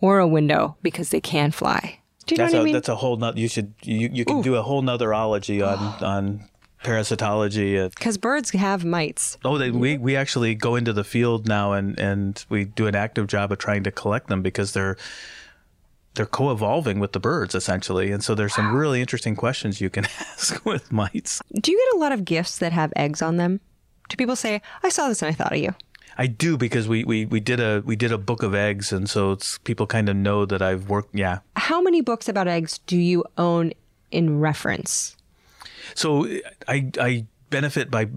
or a window because they can fly. Do you know That's what a I mean? that's a whole not you should you, you can do a whole notherology on on parasitology. Uh, Because birds have mites. Oh, they, we we actually go into the field now and and we do an active job of trying to collect them because they're they're co-evolving with the birds essentially, and so there's some really interesting questions you can ask with mites. Do you get a lot of gifts that have eggs on them? Do people say, I saw this and I thought of you? I do because we, we, we did a we did a book of eggs, and so it's people kind of know that I've worked. Yeah, How many books about eggs do you own in reference? So I I benefit by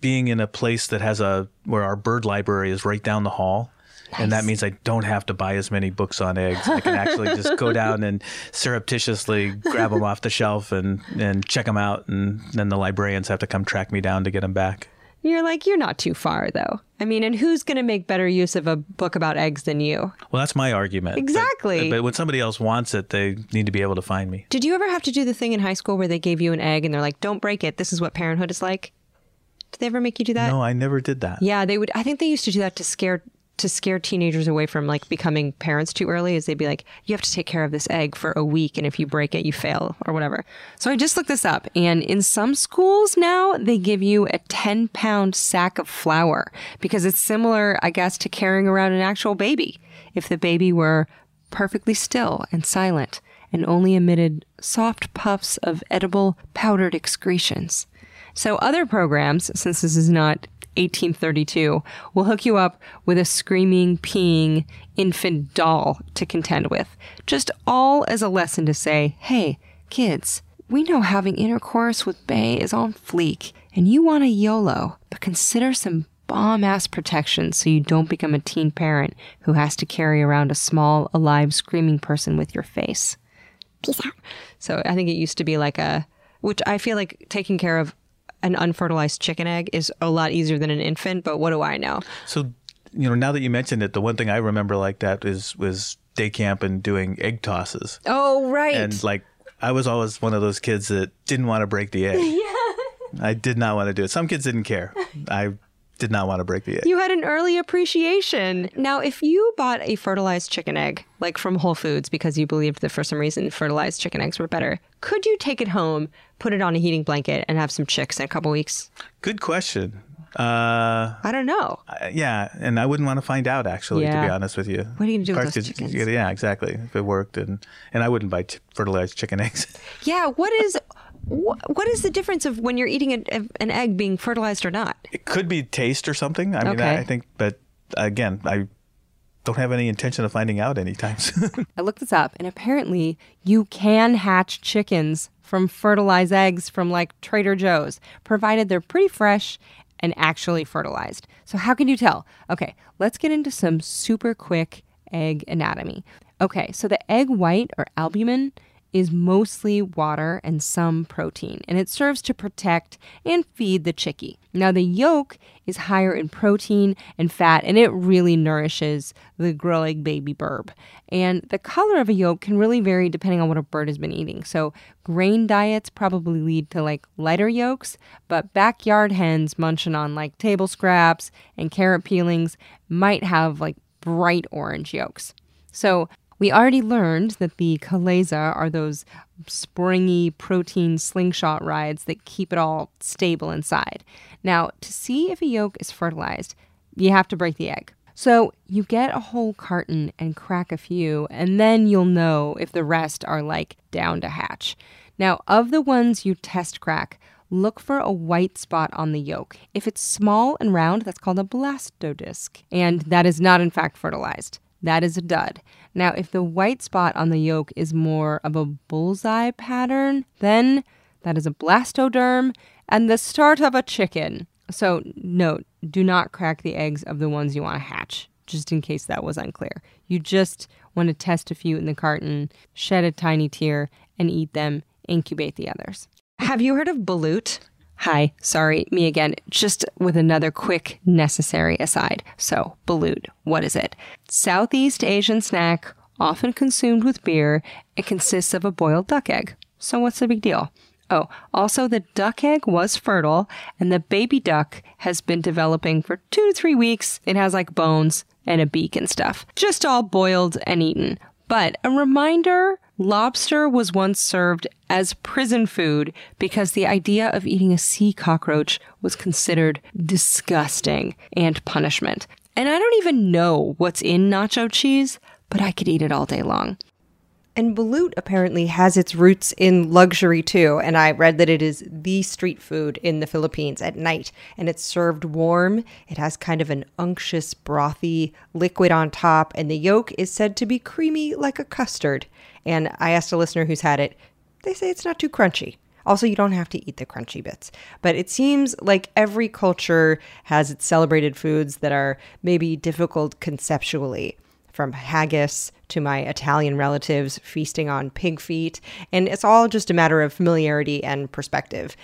being in a place that has a where our bird library is right down the hall. And that means I don't have to buy as many books on eggs. I can actually just go down and surreptitiously grab them off the shelf and, and check them out. And then the librarians have to come track me down to get them back. You're like, you're not too far, though. I mean, and who's going to make better use of a book about eggs than you? Well, that's my argument. But- Exactly. But, when somebody else wants it, they need to be able to find me. Did you ever have to do the thing in high school where they gave you an egg and they're like, don't break it. This is what parenthood is like? Did they ever make you do that? No, I never did that. Yeah, they would. I think they used to do that to scare to scare teenagers away from like becoming parents too early. Is they'd be like, you have to take care of this egg for a week, and if you break it, you fail or whatever. So I just looked this up, and in some schools now they give you a ten pound sack of flour because it's similar, I guess, to carrying around an actual baby. If the baby were perfectly still and silent and only emitted soft puffs of edible powdered excretions. So other programs, since this is not 1832, will hook you up with a screaming, peeing infant doll to contend with. Just all as a lesson to say, hey, kids, we know having intercourse with Bay is on fleek, and you want a YOLO, but consider some bomb ass protection so you don't become a teen parent who has to carry around a small, alive, screaming person with your face. Peace out. So I think it used to be like a, which I feel like taking care of an unfertilized chicken egg is a lot easier than an infant, but what do I know? So, you know, now that you mentioned it, the one thing I remember like that is was day camp and doing egg tosses. Oh, right. And like I was always one of those kids that didn't want to break the egg. yeah. I did not want to do it. Some kids didn't care. I did not want to break the egg. you had an early appreciation. Now, if you bought a fertilized chicken egg, like from Whole Foods, because you believed that for some reason fertilized chicken eggs were better, could you take it home, put it on a heating blanket, and have some chicks in a couple weeks? Good question. Uh, I don't know. uh, yeah, and I wouldn't want to find out actually, to be honest with you. What are you gonna do with Cars those chickens? Yeah, exactly. If it worked, and and I wouldn't buy ch- fertilized chicken eggs. Yeah, what is wh- what is the difference of when you're eating a, a- an egg being fertilized or not? It could be taste or something. I mean, Okay. I, I think, but again, I don't have any intention of finding out anytime soon. I looked this up, and apparently you can hatch chickens from fertilized eggs from like Trader Joe's, provided they're pretty fresh and actually fertilized. So, how can you tell? Okay, let's get into some super quick egg anatomy. Okay, so the egg white or albumin is mostly water and some protein, and it serves to protect and feed the chickie. Now, the yolk is higher in protein and fat, and it really nourishes the growing baby burb. And the color of a yolk can really vary depending on what a bird has been eating. So, grain diets probably lead to like lighter yolks, but backyard hens munching on like table scraps and carrot peelings might have like bright orange yolks. So, we already learned that the chalaza are those springy protein slingshot rides that keep it all stable inside. Now, to see if a yolk is fertilized, you have to break the egg. So, you get a whole carton and crack a few, and then you'll know if the rest are like down to hatch. Now, of the ones you test crack, look for a white spot on the yolk. If it's small and round, that's called a blastodisc, and that is not in fact fertilized. That is a dud. Now, if the white spot on the yolk is more of a bullseye pattern, then that is a blastoderm and the start of a chicken. So, note, do not crack the eggs of the ones you want to hatch, just in case that was unclear. You just want to test a few in the carton, shed a tiny tear, and eat them, incubate the others. Have you heard of balut? Hi, sorry, me again. Just with another quick necessary aside. So, balut, what is it? Southeast Asian snack, often consumed with beer. It consists of a boiled duck egg. So, what's the big deal? Oh, also, the duck egg was fertile, and the baby duck has been developing for two to three weeks. It has like bones and a beak and stuff. Just all boiled and eaten. But a reminder lobster was once served as prison food because the idea of eating a sea cockroach was considered disgusting and punishment. And I don't even know what's in nacho cheese, but I could eat it all day long. And balut apparently has its roots in luxury too. And I read that it is the street food in the Philippines at night. And it's served warm. It has kind of an unctuous, brothy liquid on top. And the yolk is said to be creamy like a custard. And I asked a listener who's had it, they say it's not too crunchy. Also, you don't have to eat the crunchy bits. But it seems like every culture has its celebrated foods that are maybe difficult conceptually from haggis to my Italian relatives feasting on pig feet. And it's all just a matter of familiarity and perspective.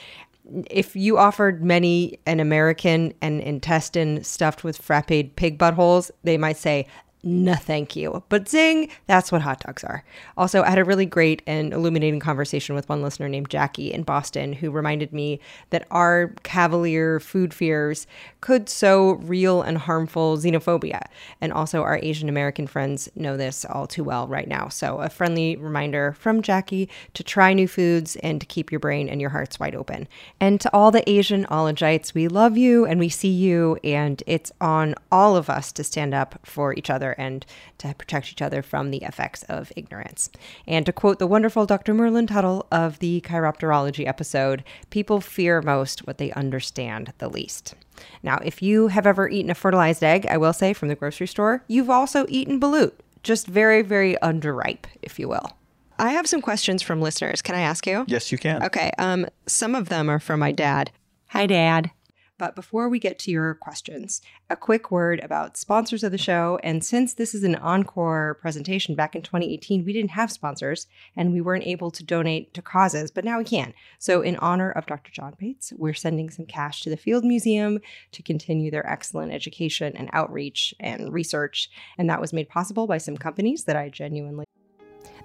If you offered many an American an intestine stuffed with frapped pig buttholes, they might say, no, thank you. But zing, that's what hot dogs are. Also, I had a really great and illuminating conversation with one listener named Jackie in Boston who reminded me that our cavalier food fears could sow real and harmful xenophobia. And also, our Asian American friends know this all too well right now. So, a friendly reminder from Jackie to try new foods and to keep your brain and your hearts wide open. And to all the Asian ologites, we love you and we see you, and it's on all of us to stand up for each other and to protect each other from the effects of ignorance. And to quote the wonderful Dr. Merlin Tuttle of the Chiropterology episode, people fear most what they understand the least. Now, if you have ever eaten a fertilized egg, I will say from the grocery store, you've also eaten balut, just very, very underripe, if you will. I have some questions from listeners. Can I ask you? yes, you can. Okay. Um, some of them are from my dad. Hi, Dad. But before we get to your questions, a quick word about sponsors of the show. And since this is an encore presentation back in 2018, we didn't have sponsors and we weren't able to donate to causes, but now we can. So, in honor of Dr. John Bates, we're sending some cash to the Field Museum to continue their excellent education and outreach and research. And that was made possible by some companies that I genuinely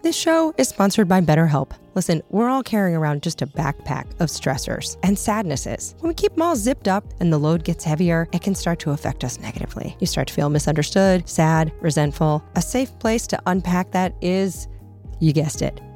this show is sponsored by BetterHelp. Listen, we're all carrying around just a backpack of stressors and sadnesses. When we keep them all zipped up and the load gets heavier, it can start to affect us negatively. You start to feel misunderstood, sad, resentful. A safe place to unpack that is, you guessed it,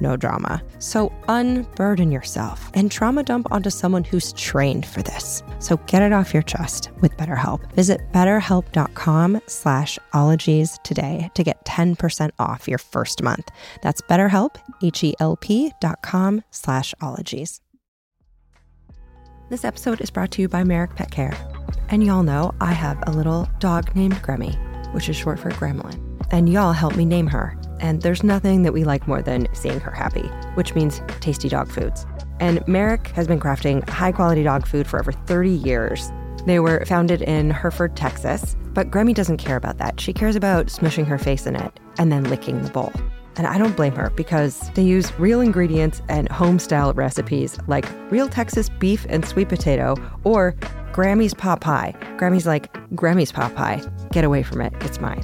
no drama. So unburden yourself and trauma dump onto someone who's trained for this. So get it off your chest with BetterHelp. Visit betterhelp.com slash ologies today to get 10% off your first month. That's betterhelp, H-E-L-P dot com slash ologies. This episode is brought to you by Merrick Pet Care. And y'all know I have a little dog named Gremmie, which is short for Gremlin. And y'all helped me name her. And there's nothing that we like more than seeing her happy, which means tasty dog foods. And Merrick has been crafting high quality dog food for over 30 years. They were founded in Hereford, Texas, but Gremmie doesn't care about that. She cares about smushing her face in it and then licking the bowl. And I don't blame her because they use real ingredients and home style recipes like real Texas beef and sweet potato or Gremmie's pot pie. Gremmie's like, Gremmie's pot pie. Get away from it. It's mine.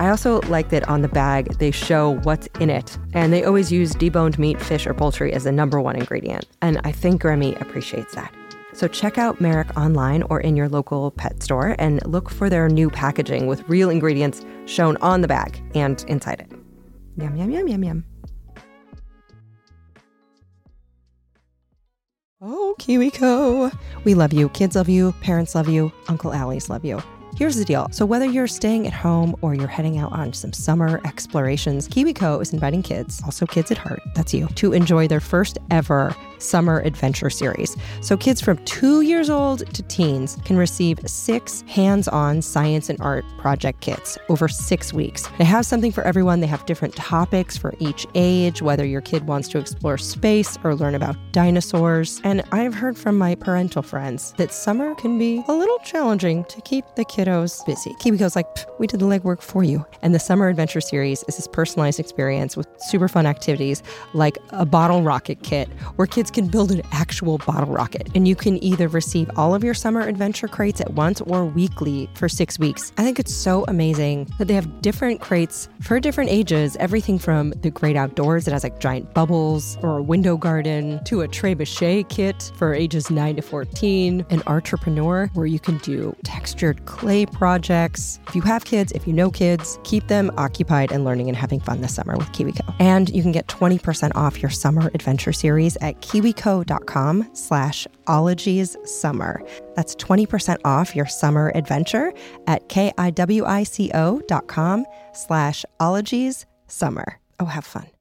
I also like that on the bag they show what's in it, and they always use deboned meat, fish, or poultry as the number one ingredient. And I think Gremmie appreciates that. So check out Merrick online or in your local pet store and look for their new packaging with real ingredients shown on the bag and inside it. Yum, yum, yum, yum, yum. Oh, KiwiCo. We love you. Kids love you. Parents love you. Uncle Allie's love you. Here's the deal. So, whether you're staying at home or you're heading out on some summer explorations, KiwiCo is inviting kids, also kids at heart, that's you, to enjoy their first ever summer adventure series. So, kids from two years old to teens can receive six hands on science and art project kits over six weeks. They have something for everyone. They have different topics for each age, whether your kid wants to explore space or learn about dinosaurs. And I've heard from my parental friends that summer can be a little challenging to keep the kiddos busy. KiwiCo's like, we did the legwork for you. And the Summer Adventure Series is this personalized experience with super fun activities like a bottle rocket kit where kids can build an actual bottle rocket. And you can either receive all of your summer adventure crates at once or weekly for six weeks. I think it's so amazing that they have different crates for different ages, everything from the great outdoors that has like giant bubbles or a window garden to a trebuchet kit for ages 9 to 14, an entrepreneur where you can do textured clay projects. If you have kids, if you know kids, keep them occupied and learning and having fun this summer with KiwiCo. And you can get 20% off your summer adventure series at kiwico.com slash ologies summer. That's 20% off your summer adventure at K-I-W-I-C-O dot com slash ologies summer. Oh, have fun.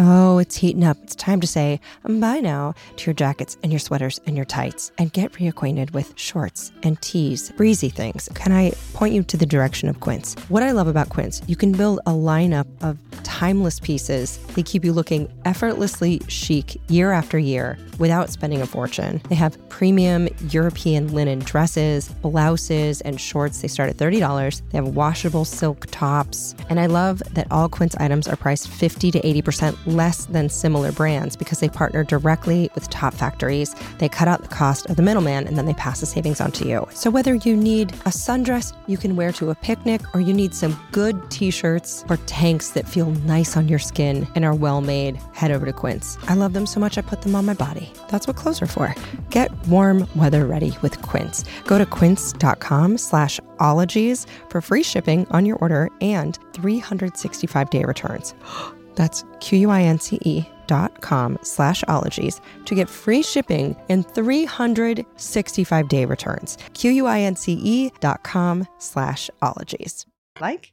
Oh, it's heating up. It's time to say bye now to your jackets and your sweaters and your tights and get reacquainted with shorts and tees, breezy things. Can I point you to the direction of Quince? What I love about Quince, you can build a lineup of timeless pieces. They keep you looking effortlessly chic year after year without spending a fortune. They have premium European linen dresses, blouses, and shorts. They start at $30. They have washable silk tops. And I love that all Quince items are priced 50 to 80% less than similar brands because they partner directly with top factories. They cut out the cost of the middleman and then they pass the savings on to you. So whether you need a sundress you can wear to a picnic or you need some good t-shirts or tanks that feel nice on your skin and are well made, head over to Quince. I love them so much I put them on my body. That's what clothes are for. Get warm weather ready with Quince. Go to quince.com slash ologies for free shipping on your order and 365 day returns. That's Q-U-I-N-C-E dot com slash ologies to get free shipping and 365 day returns. Q-U-I-N-C-E dot com slash ologies. Like?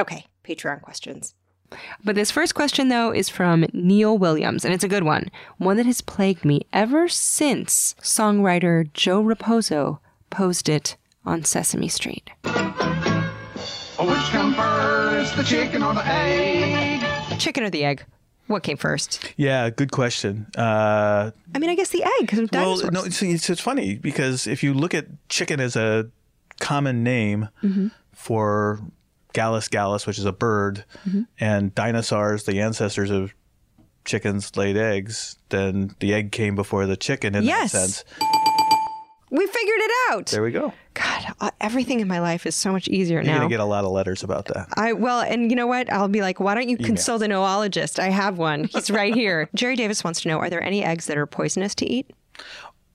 Okay, Patreon questions. But this first question, though, is from Neil Williams, and it's a good one. One that has plagued me ever since songwriter Joe Raposo posed it on Sesame Street. Oh, which comes first, the chicken or the egg? Chicken or the egg? What came first? Yeah, good question. Uh, I mean, I guess the egg because of well, dinosaurs. no, it's, it's, it's funny because if you look at chicken as a common name for Gallus gallus, which is a bird, and dinosaurs, the ancestors of chickens, laid eggs, then the egg came before the chicken in Yes. that sense. We figured it out. There we go. God, uh, everything in my life is so much easier now. You're going to get a lot of letters about that. I well, and you know what? I'll be like, why don't you consult an oologist? I have one. He's right here. Jerry Davis wants to know: Are there any eggs that are poisonous to eat?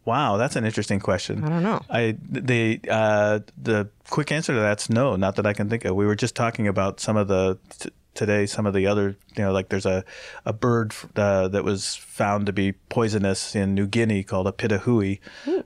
Wow, that's an interesting question. I don't know. I the uh, the quick answer to that's no, not that I can think of. We were just talking about some of the t- today, some of the other, you know, like there's a a bird uh, that was found to be poisonous in New Guinea called a pitohui,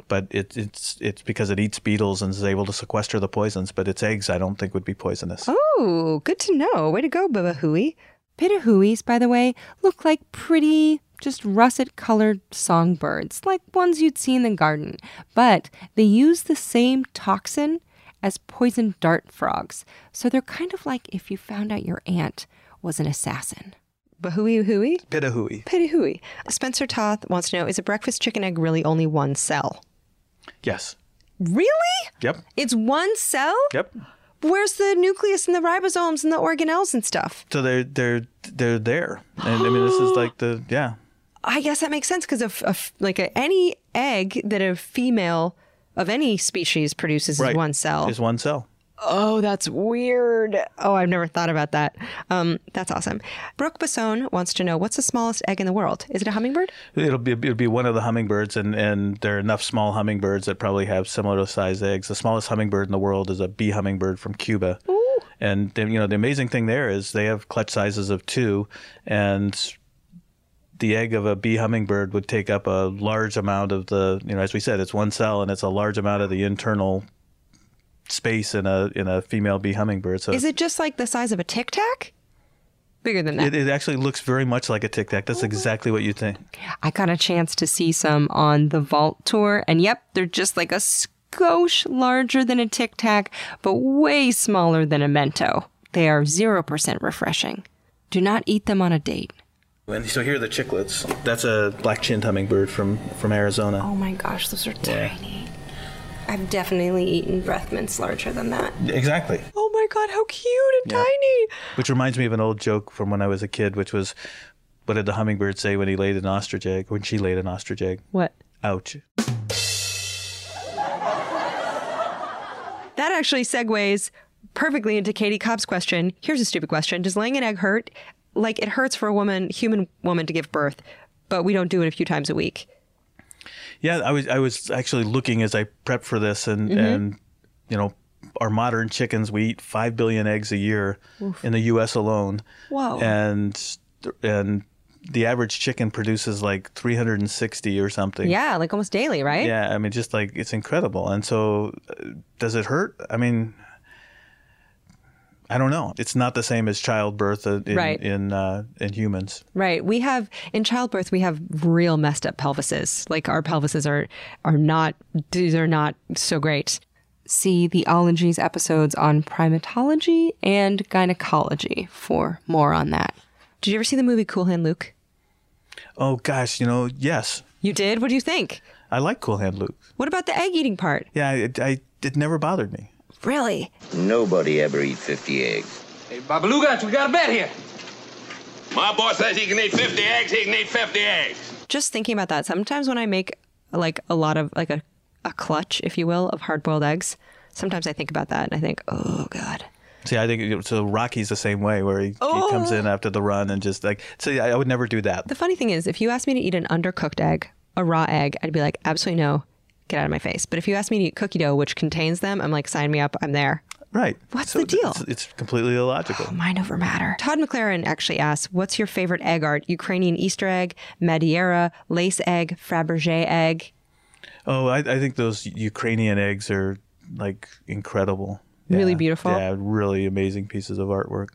but it, it's it's because it eats beetles and is able to sequester the poisons. But its eggs, I don't think would be poisonous. Oh, good to know. Way to go, Baba Hooey. Pitohuis, by the way, look like pretty, just russet colored songbirds, like ones you'd see in the garden. But they use the same toxin as poison dart frogs. So they're kind of like if you found out your aunt was an assassin. Bahui hooey? Pitohui. Pitohui. Spencer Toth wants to know Is a breakfast chicken egg really only one cell? Yes. Really? Yep. It's one cell? Yep. Where's the nucleus and the ribosomes and the organelles and stuff? So they're they're they're there, and I mean this is like the yeah. I guess that makes sense because of, of like a, any egg that a female of any species produces Right. is one cell. Is one cell. oh, that's weird. Oh, I've never thought about that. Um, that's awesome. Brooke Basson wants to know what's the smallest egg in the world? Is it a hummingbird? It'll be it'll be one of the hummingbirds, and and there are enough small hummingbirds that probably have similar sized eggs. The smallest hummingbird in the world is a bee hummingbird from Cuba, Ooh. and then, you know the amazing thing there is they have clutch sizes of two, and the egg of a bee hummingbird would take up a large amount of the you know as we said it's one cell and it's a large amount of the internal space in a in a female bee hummingbird. So Is it just like the size of a tic tac? Bigger than that. it, it actually looks very much like a tic tac. That's exactly what you think. I got a chance to see some on the Vault tour, and yep, they're just like a skosh larger than a Tic Tac, but way smaller than a Mento. They are 0% refreshing. Do not eat them on a date. And so here are the chicklets. That's a black chinned hummingbird from from Arizona. Oh my gosh, those are tiny. I've definitely eaten breath mints larger than that. Exactly. Oh my god, how cute and tiny! Which reminds me of an old joke from when I was a kid, which was, what did the hummingbird say when he laid an ostrich egg? When she laid an ostrich egg? What? Ouch. That actually segues perfectly into Katie Cobb's question. Here's a stupid question Does laying an egg hurt? Like it hurts for a woman, human woman, to give birth, but we don't do it a few times a week. Yeah, I was I was actually looking as I prepped for this, and and you know, our modern chickens we eat five billion eggs a year in the U.S. alone. Whoa. And and the average chicken produces like 360 or something. Yeah, like almost daily, right? Yeah, I mean, just like it's incredible. And so, uh, does it hurt? I mean, I don't know. It's not the same as childbirth uh, in Right. in uh, in humans. Right. We have in childbirth we have real messed up pelvises. Like our pelvises are are not these are not so great. See the Ologies episodes on primatology and gynecology for more on that. Did you ever see the movie Cool Hand Luke? Oh gosh, you know, yes, You did? What do you think? I like Cool Hand Luke. What about the egg eating part? Yeah, it, I it never bothered me. Really? Nobody ever eat 50 eggs. Hey, Babaluga, we got a bet here. My boss says he can eat 50 eggs, he can eat 50 eggs. Just thinking about that. Sometimes when I make like a lot of like a, a clutch, if you will, of hard boiled eggs, sometimes I think about that and I think, oh God. See, I think it- so. Rocky's the same way, where he, he oh. comes in after the run and just like. See, I, I would never do that. The funny thing is, if you asked me to eat an undercooked egg, a raw egg, I'd be like, absolutely no, get out of my face. But if you ask me to eat cookie dough, which contains them, I'm like, sign me up, I'm there. Right. What's So the deal? It's, it's completely illogical. Oh, mind over matter. Todd McLaren actually asks, what's your favorite egg art? Ukrainian Easter egg, Madeira, lace egg, Fabergé egg? Oh, I, I think those Ukrainian eggs are like incredible. Really Yeah. beautiful? Yeah, really amazing pieces of artwork.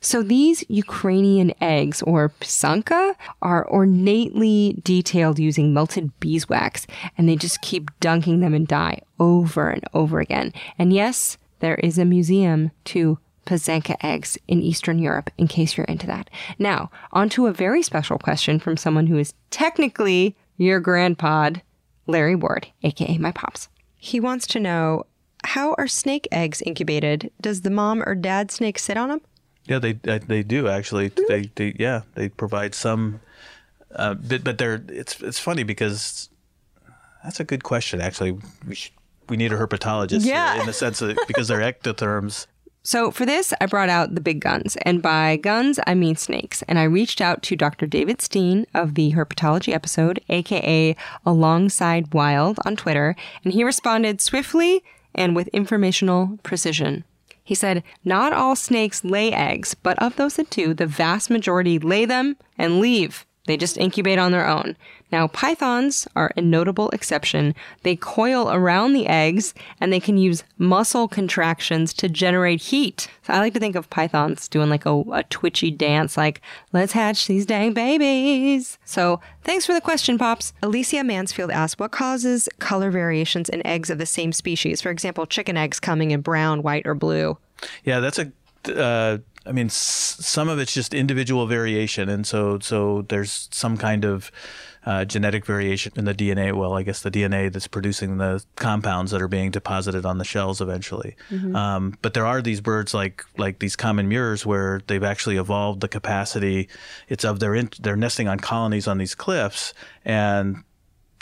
So these Ukrainian eggs, or pysanka, are ornately detailed using melted beeswax, and they just keep dunking them in dye over and over again. And yes, there is a museum to Pysanka eggs in Eastern Europe, in case you're into that. Now, on to a very special question from someone who is technically your grandpod, Larry Ward, aka my pops. He wants to know how are snake eggs incubated? Does the mom or dad snake sit on them? Yeah, they uh, they do actually. They, they yeah they provide some, uh, but, but they're it's it's funny because that's a good question actually. We should, we need a herpetologist Yeah. here in the sense that because they're ectotherms. So for this, I brought out the big guns. And by guns, I mean snakes. And I reached out to Dr. David Steen of the herpetology episode, aka Alongside Wild on Twitter, and he responded swiftly and with informational precision. He said, Not all snakes lay eggs, but of those that do, the vast majority lay them and leave. They just incubate on their own. Now, pythons are a notable exception. They coil around the eggs and they can use muscle contractions to generate heat. So I like to think of pythons doing like a, a twitchy dance, like, let's hatch these dang babies. So thanks for the question, Pops. Alicia Mansfield asked, what causes color variations in eggs of the same species? For example, chicken eggs coming in brown, white, or blue. Yeah, that's a. Uh, I mean, s- some of it's just individual variation, and so so there's some kind of uh, genetic variation in the DNA. Well, I guess the DNA that's producing the compounds that are being deposited on the shells eventually. Um, but there are these birds like like these common murres where they've actually evolved the capacity. It's of their in, they're nesting on colonies on these cliffs and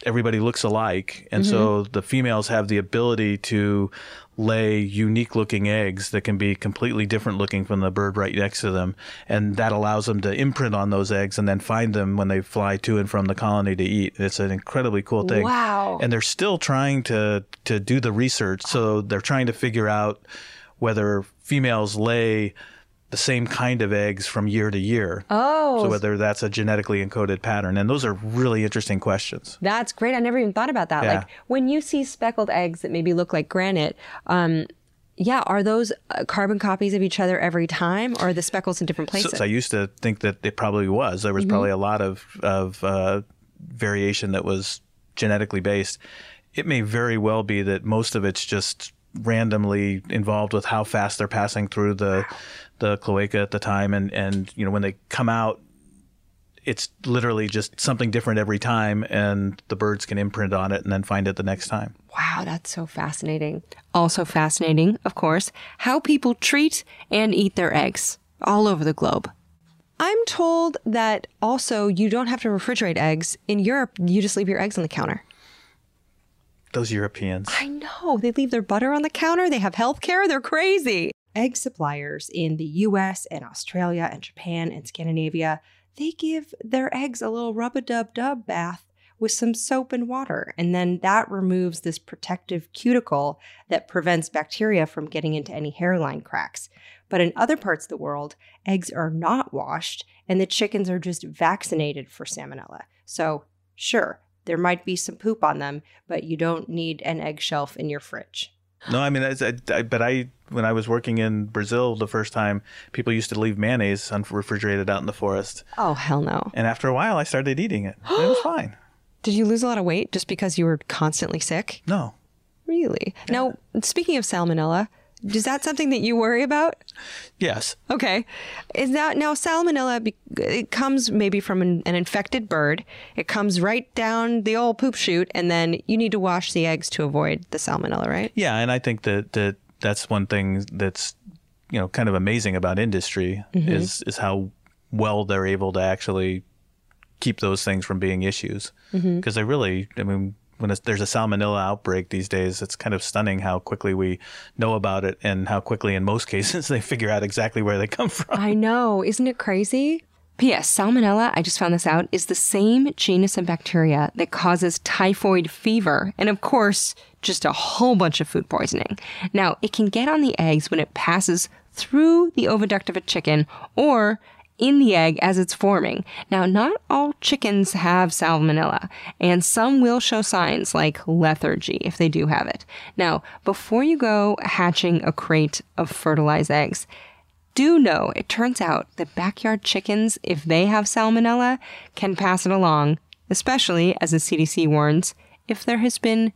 everybody looks alike and so the females have the ability to lay unique looking eggs that can be completely different looking from the bird right next to them. And that allows them to imprint on those eggs and then find them when they fly to and from the colony to eat. It's an incredibly cool thing. Wow. and they're still trying to to do the research. So they're trying to figure out whether females lay the same kind of eggs from year to year Oh, so whether that's a genetically encoded pattern and those are really interesting questions that's great. I never even thought about that. Yeah. Like when you see speckled eggs that maybe look like granite, um, yeah, are those uh, carbon copies of each other every time, or are the speckles in different places? so I used to think that it probably was. There was probably a lot of of uh, variation that was genetically based. It may very well be that most of it's just randomly involved with how fast they're passing through the the cloaca at the time, and and you know when they come out. It's literally just something different every time, and the birds can imprint on it and then find it the next time. wow, that's so fascinating. Also fascinating, of course, how people treat and eat their eggs all over the globe. I'm told that also you don't have to refrigerate eggs. In Europe, you just leave your eggs on the counter. Those Europeans. I know. They leave their butter on the counter. They have health care. They're crazy. Egg suppliers in the US and Australia and Japan and Scandinavia, they give their eggs a little rub a dub dub bath with some soap and water. And then that removes this protective cuticle that prevents bacteria from getting into any hairline cracks. But in other parts of the world, eggs are not washed and the chickens are just vaccinated for salmonella. So, sure, there might be some poop on them, but you don't need an egg shelf in your fridge. No, I mean, I, I, but I when I was working in Brazil the first time, people used to leave mayonnaise unrefrigerated out in the forest, Oh, hell no. and after a while, I started eating it. It was fine. Did you lose a lot of weight just because you were constantly sick? No, Really? Now, speaking of salmonella, is that something that you worry about? yes, Okay. Is that now salmonella? It comes maybe from an, an infected bird. It comes right down the old poop chute, and then you need to wash the eggs to avoid the salmonella, right? yeah, and I think that that that's one thing that's you know kind of amazing about industry mm-hmm. is is how well they're able to actually keep those things from being issues mm-hmm. because they really, I mean. When there's a salmonella outbreak these days, it's kind of stunning how quickly we know about it and how quickly, in most cases, they figure out exactly where they come from. I know. Isn't it crazy? P.S. Salmonella, I just found this out, is the same genus of bacteria that causes typhoid fever and, of course, just a whole bunch of food poisoning. Now, it can get on the eggs when it passes through the oviduct of a chicken or in the egg as it's forming. Now, not all chickens have salmonella, and some will show signs like lethargy if they do have it. Now, before you go hatching a crate of fertilized eggs, do know it turns out that backyard chickens, if they have salmonella, can pass it along, especially, as the CDC warns, if there has been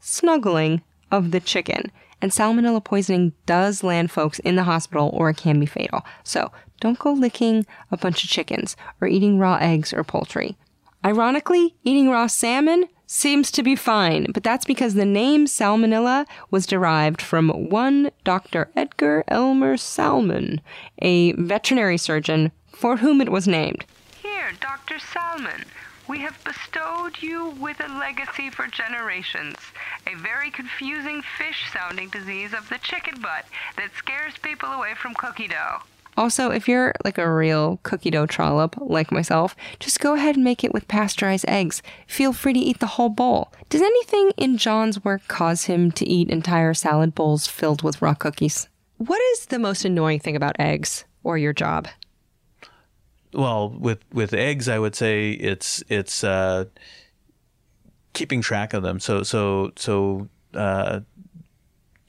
snuggling of the chicken. And salmonella poisoning does land folks in the hospital or it can be fatal. So don't go licking a bunch of chickens or eating raw eggs or poultry. Ironically, eating raw salmon seems to be fine, but that's because the name salmonella was derived from one Dr. Edgar Elmer Salmon, a veterinary surgeon for whom it was named. Here, Dr. Salmon, we have bestowed you with a legacy for generations. A very confusing fish sounding disease of the chicken butt that scares people away from cookie dough. Also, if you're like a real cookie dough trollop like myself, just go ahead and make it with pasteurized eggs. Feel free to eat the whole bowl. Does anything in John's work cause him to eat entire salad bowls filled with raw cookies? What is the most annoying thing about eggs or your job? Well, with with eggs, I would say it's it's uh, keeping track of them. So so so uh,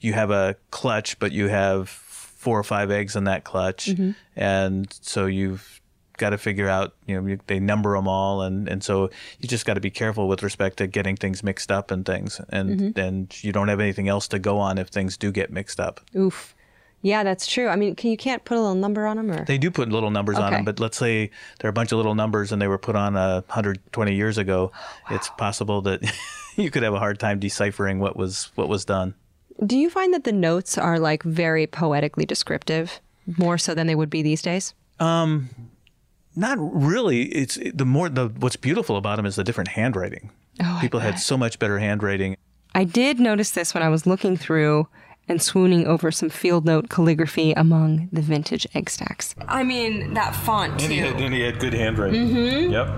you have a clutch, but you have four or five eggs in that clutch, Mm-hmm. and so you've got to figure out. You know, you, they number them all, and and so you just got to be careful with respect to getting things mixed up and things, and Mm-hmm. then you don't have anything else to go on if things do get mixed up. Oof. Yeah, that's true. I mean, can, you can't put a little number on them or? They do put little numbers on them, but let's say there are a bunch of little numbers and they were put on uh, 120 years ago. Oh, It's possible that you could have a hard time deciphering what was what was done. Do you find that the notes are like very poetically descriptive, more so than they would be these days? Not really. It's the more the what's beautiful about them is the different handwriting. Oh, I People had so much better handwriting. I did notice this when I was looking through and swooning over some field note calligraphy among the vintage egg stacks. I mean, that font too. and he had good handwriting. Mm-hmm. Yep.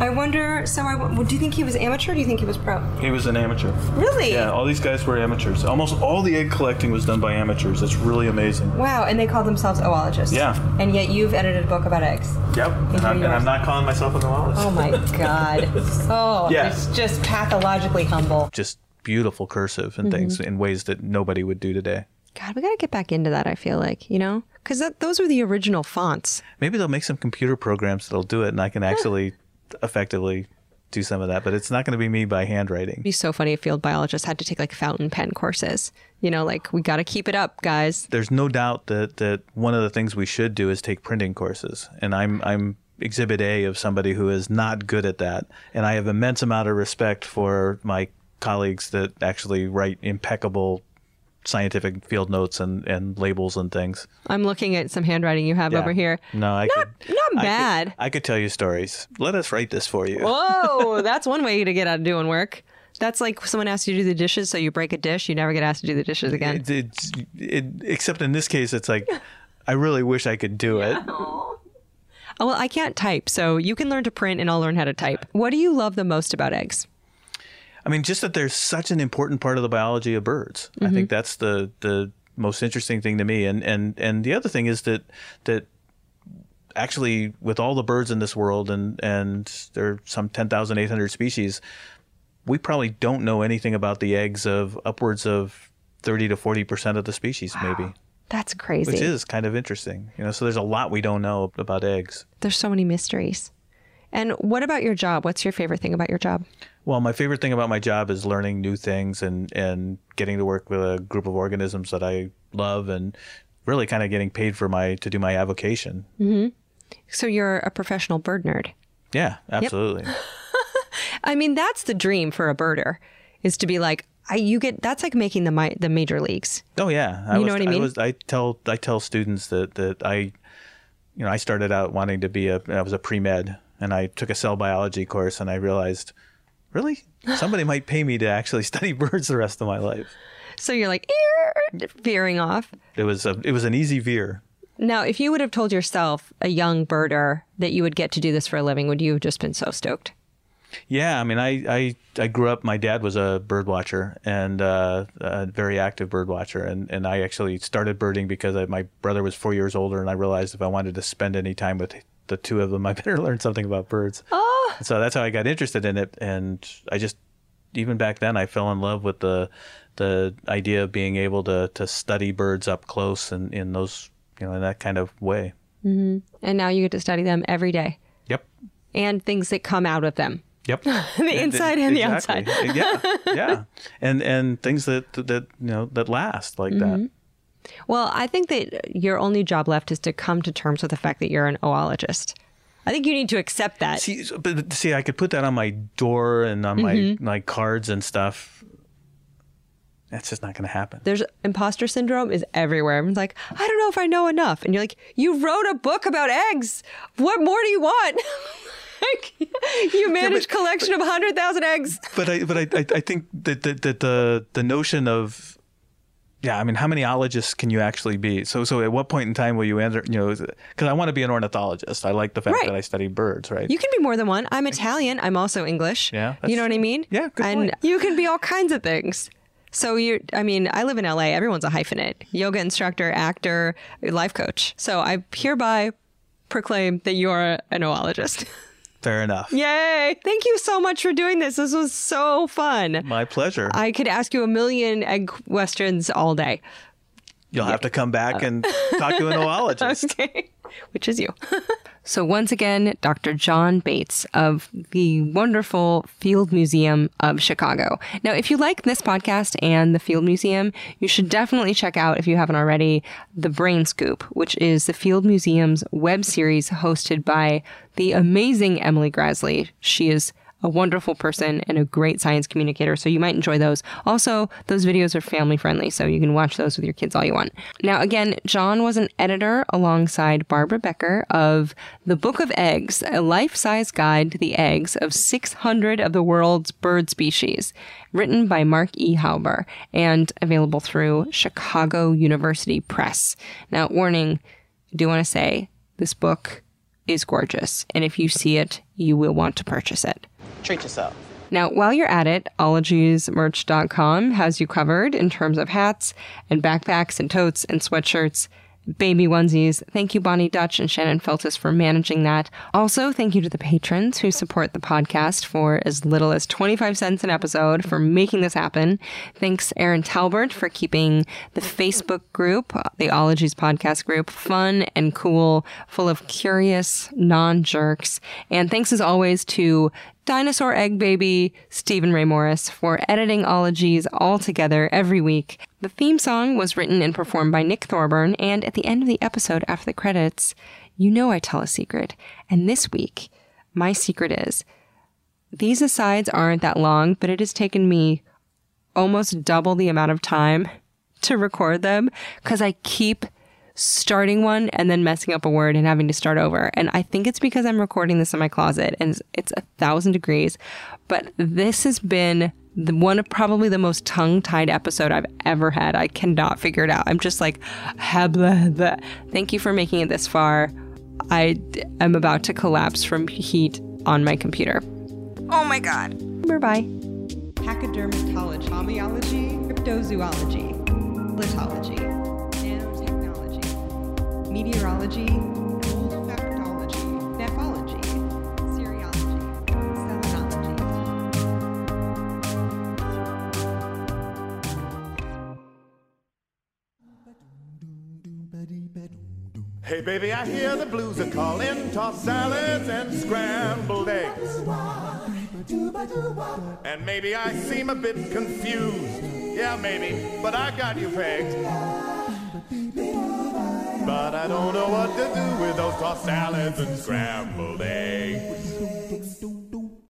I wonder. So, I w- do you think he was amateur? or Do you think he was pro? He was an amateur. Really? Yeah, all these guys were amateurs. Almost all the egg collecting was done by amateurs. It's really amazing. Wow, and they call themselves oologists. Yeah. And yet you've edited a book about eggs. Yep. And I'm, and I'm not calling myself a novelist. Oh my god. Oh, Yeah. it's just pathologically humble. Just beautiful cursive and mm-hmm. things in ways that nobody would do today. God, we got to get back into that. I feel like you know, because those were the original fonts. Maybe they'll make some computer programs that'll do it, and I can actually effectively do some of that. But it's not going to be me by handwriting. It'd be so funny if field biologists had to take like fountain pen courses. You know, like we got to keep it up, guys. There's no doubt that that one of the things we should do is take printing courses, and I'm I'm exhibit A of somebody who is not good at that, and I have immense amount of respect for my colleagues that actually write impeccable scientific field notes and, and labels and things. I'm looking at some handwriting you have Yeah. over here. No, I Not- could, not I could- bad. I could tell you stories. Let us write this for you. Whoa, that's one way to get out of doing work. That's like someone asks you to do the dishes, so you break a dish, you never get asked to do the dishes again. It, it, except in this case, it's like I really wish I could do it. Oh, well, I can't type, so you can learn to print and I'll learn how to type. What do you love the most about eggs? I mean, just that there's such an important part of the biology of birds. I mm-hmm. think that's the the most interesting thing to me. And and and the other thing is that that actually with all the birds in this world and and there are some 10,800 species, we probably don't know anything about the eggs of upwards of 30 to 40 percent of the species, maybe, That's crazy. which is kind of interesting. You know, so there's a lot we don't know about eggs. There's so many mysteries. And what about your job? What's your favorite thing about your job? Well, my favorite thing about my job is learning new things and, and getting to work with a group of organisms that I love and really kind of getting paid for my to do my avocation. Mm-hmm. So you're a professional bird nerd. Yeah, absolutely. I mean, that's the dream for a birder, is to be like, I, you get that's like making the the major leagues. Oh yeah, I You was, know what I mean? was, I tell I tell students that that I, you know, I started out wanting to be a I was a pre med and I took a cell biology course and I realized, really, somebody might pay me to actually study birds the rest of my life. So you're like "Ear," veering off. It was a it was an easy veer. Now, if you would have told yourself, a young birder, that you would get to do this for a living, would you have just been so stoked? Yeah, I mean, I, I, I grew up. My dad was a bird watcher and uh, a very active bird watcher, and, and I actually started birding because I, my brother was four years older, and I realized if I wanted to spend any time with the two of them, I better learn something about birds. Oh. So that's how I got interested in it, and I just even back then I fell in love with the the idea of being able to to study birds up close and in those you know in that kind of way. And now you get to study them every day Yep. and things that come out of them. Yep. the inside and the outside. yeah, yeah, and and things that that you know that last like Mm-hmm. that. Well, I think that your only job left is to come to terms with the fact that you're an oologist. I think you need to accept that. See, but see, I could put that on my door and on Mm-hmm. my my cards and stuff. That's just not going to happen. There's imposter syndrome is everywhere. Everyone's like, I don't know if I know enough. And you're like, you wrote a book about eggs. What more do you want? like, you manage collection of 100,000 eggs. But I but I I, I think that, that that the the notion of yeah, I mean, how many ologists can you actually be? So, so at what point in time will you enter? You know, because I want to be an ornithologist. I like the fact Right. that I study birds, right? You can be more than one. I'm Italian. I'm also English. Yeah, You know what I mean? Yeah, good And point. you can be all kinds of things. So you I mean, I live in LA. Everyone's a hyphenate. Yoga instructor, actor, life coach. So I hereby proclaim that you're an oologist. Fair enough. Yay! Thank you so much for doing this. This was so fun. My pleasure. I could ask you a million egg questions all day. You'll have to come back and talk to an oologist. Okay. Which is you. so, once again, Dr. John Bates of the wonderful Field Museum of Chicago. Now, if you like this podcast and the Field Museum, you should definitely check out, if you haven't already, The Brain Scoop, which is the Field Museum's web series hosted by the amazing Emily Graslie. She is a wonderful person and a great science communicator, so you might enjoy those. Also, those videos are family friendly, so you can watch those with your kids all you want. Now, again, John was an editor alongside Barbara Becker of The Book of Eggs, a life size guide to the eggs of 600 of the world's bird species, written by Mark E. Hauber and available through Chicago University Press. Now, warning, I do want to say this book is gorgeous, and if you see it, you will want to purchase it. Treat yourself. Now, while you're at it, ologiesmerch.com has you covered in terms of hats and backpacks and totes and sweatshirts, baby onesies. Thank you, Bonnie Dutch and Shannon Feltus, for managing that. Also, thank you to the patrons who support the podcast for as little as 25 cents an episode for making this happen. Thanks, Erin Talbert, for keeping the Facebook group, uh, the Ologies podcast group, fun and cool, full of curious non jerks. And thanks as always to Dinosaur Egg Baby, Stephen Ray Morris, for editing Ologies all together every week. The theme song was written and performed by Nick Thorburn, and at the end of the episode, after the credits, you know I tell a secret. And this week, my secret is these asides aren't that long, but it has taken me almost double the amount of time to record them because I keep starting one and then messing up a word and having to start over. And I think it's because I'm recording this in my closet and it's a thousand degrees. But this has been the one of probably the most tongue tied episode I've ever had. I cannot figure it out. I'm just like, "Ha, blah, blah." thank you for making it this far. I d- am about to collapse from heat on my computer. Oh my God. Bye bye. Pachydermatology, homeology, cryptozoology, nanotechnology, meteorology, olfactology, nephology, serology, selenology. Hey baby, I hear the blues are calling, tossed salads and scrambled eggs. And maybe I seem a bit confused. Yeah, maybe, but I got you pegged. But I don't know what to do with those tossed salads and scrambled eggs.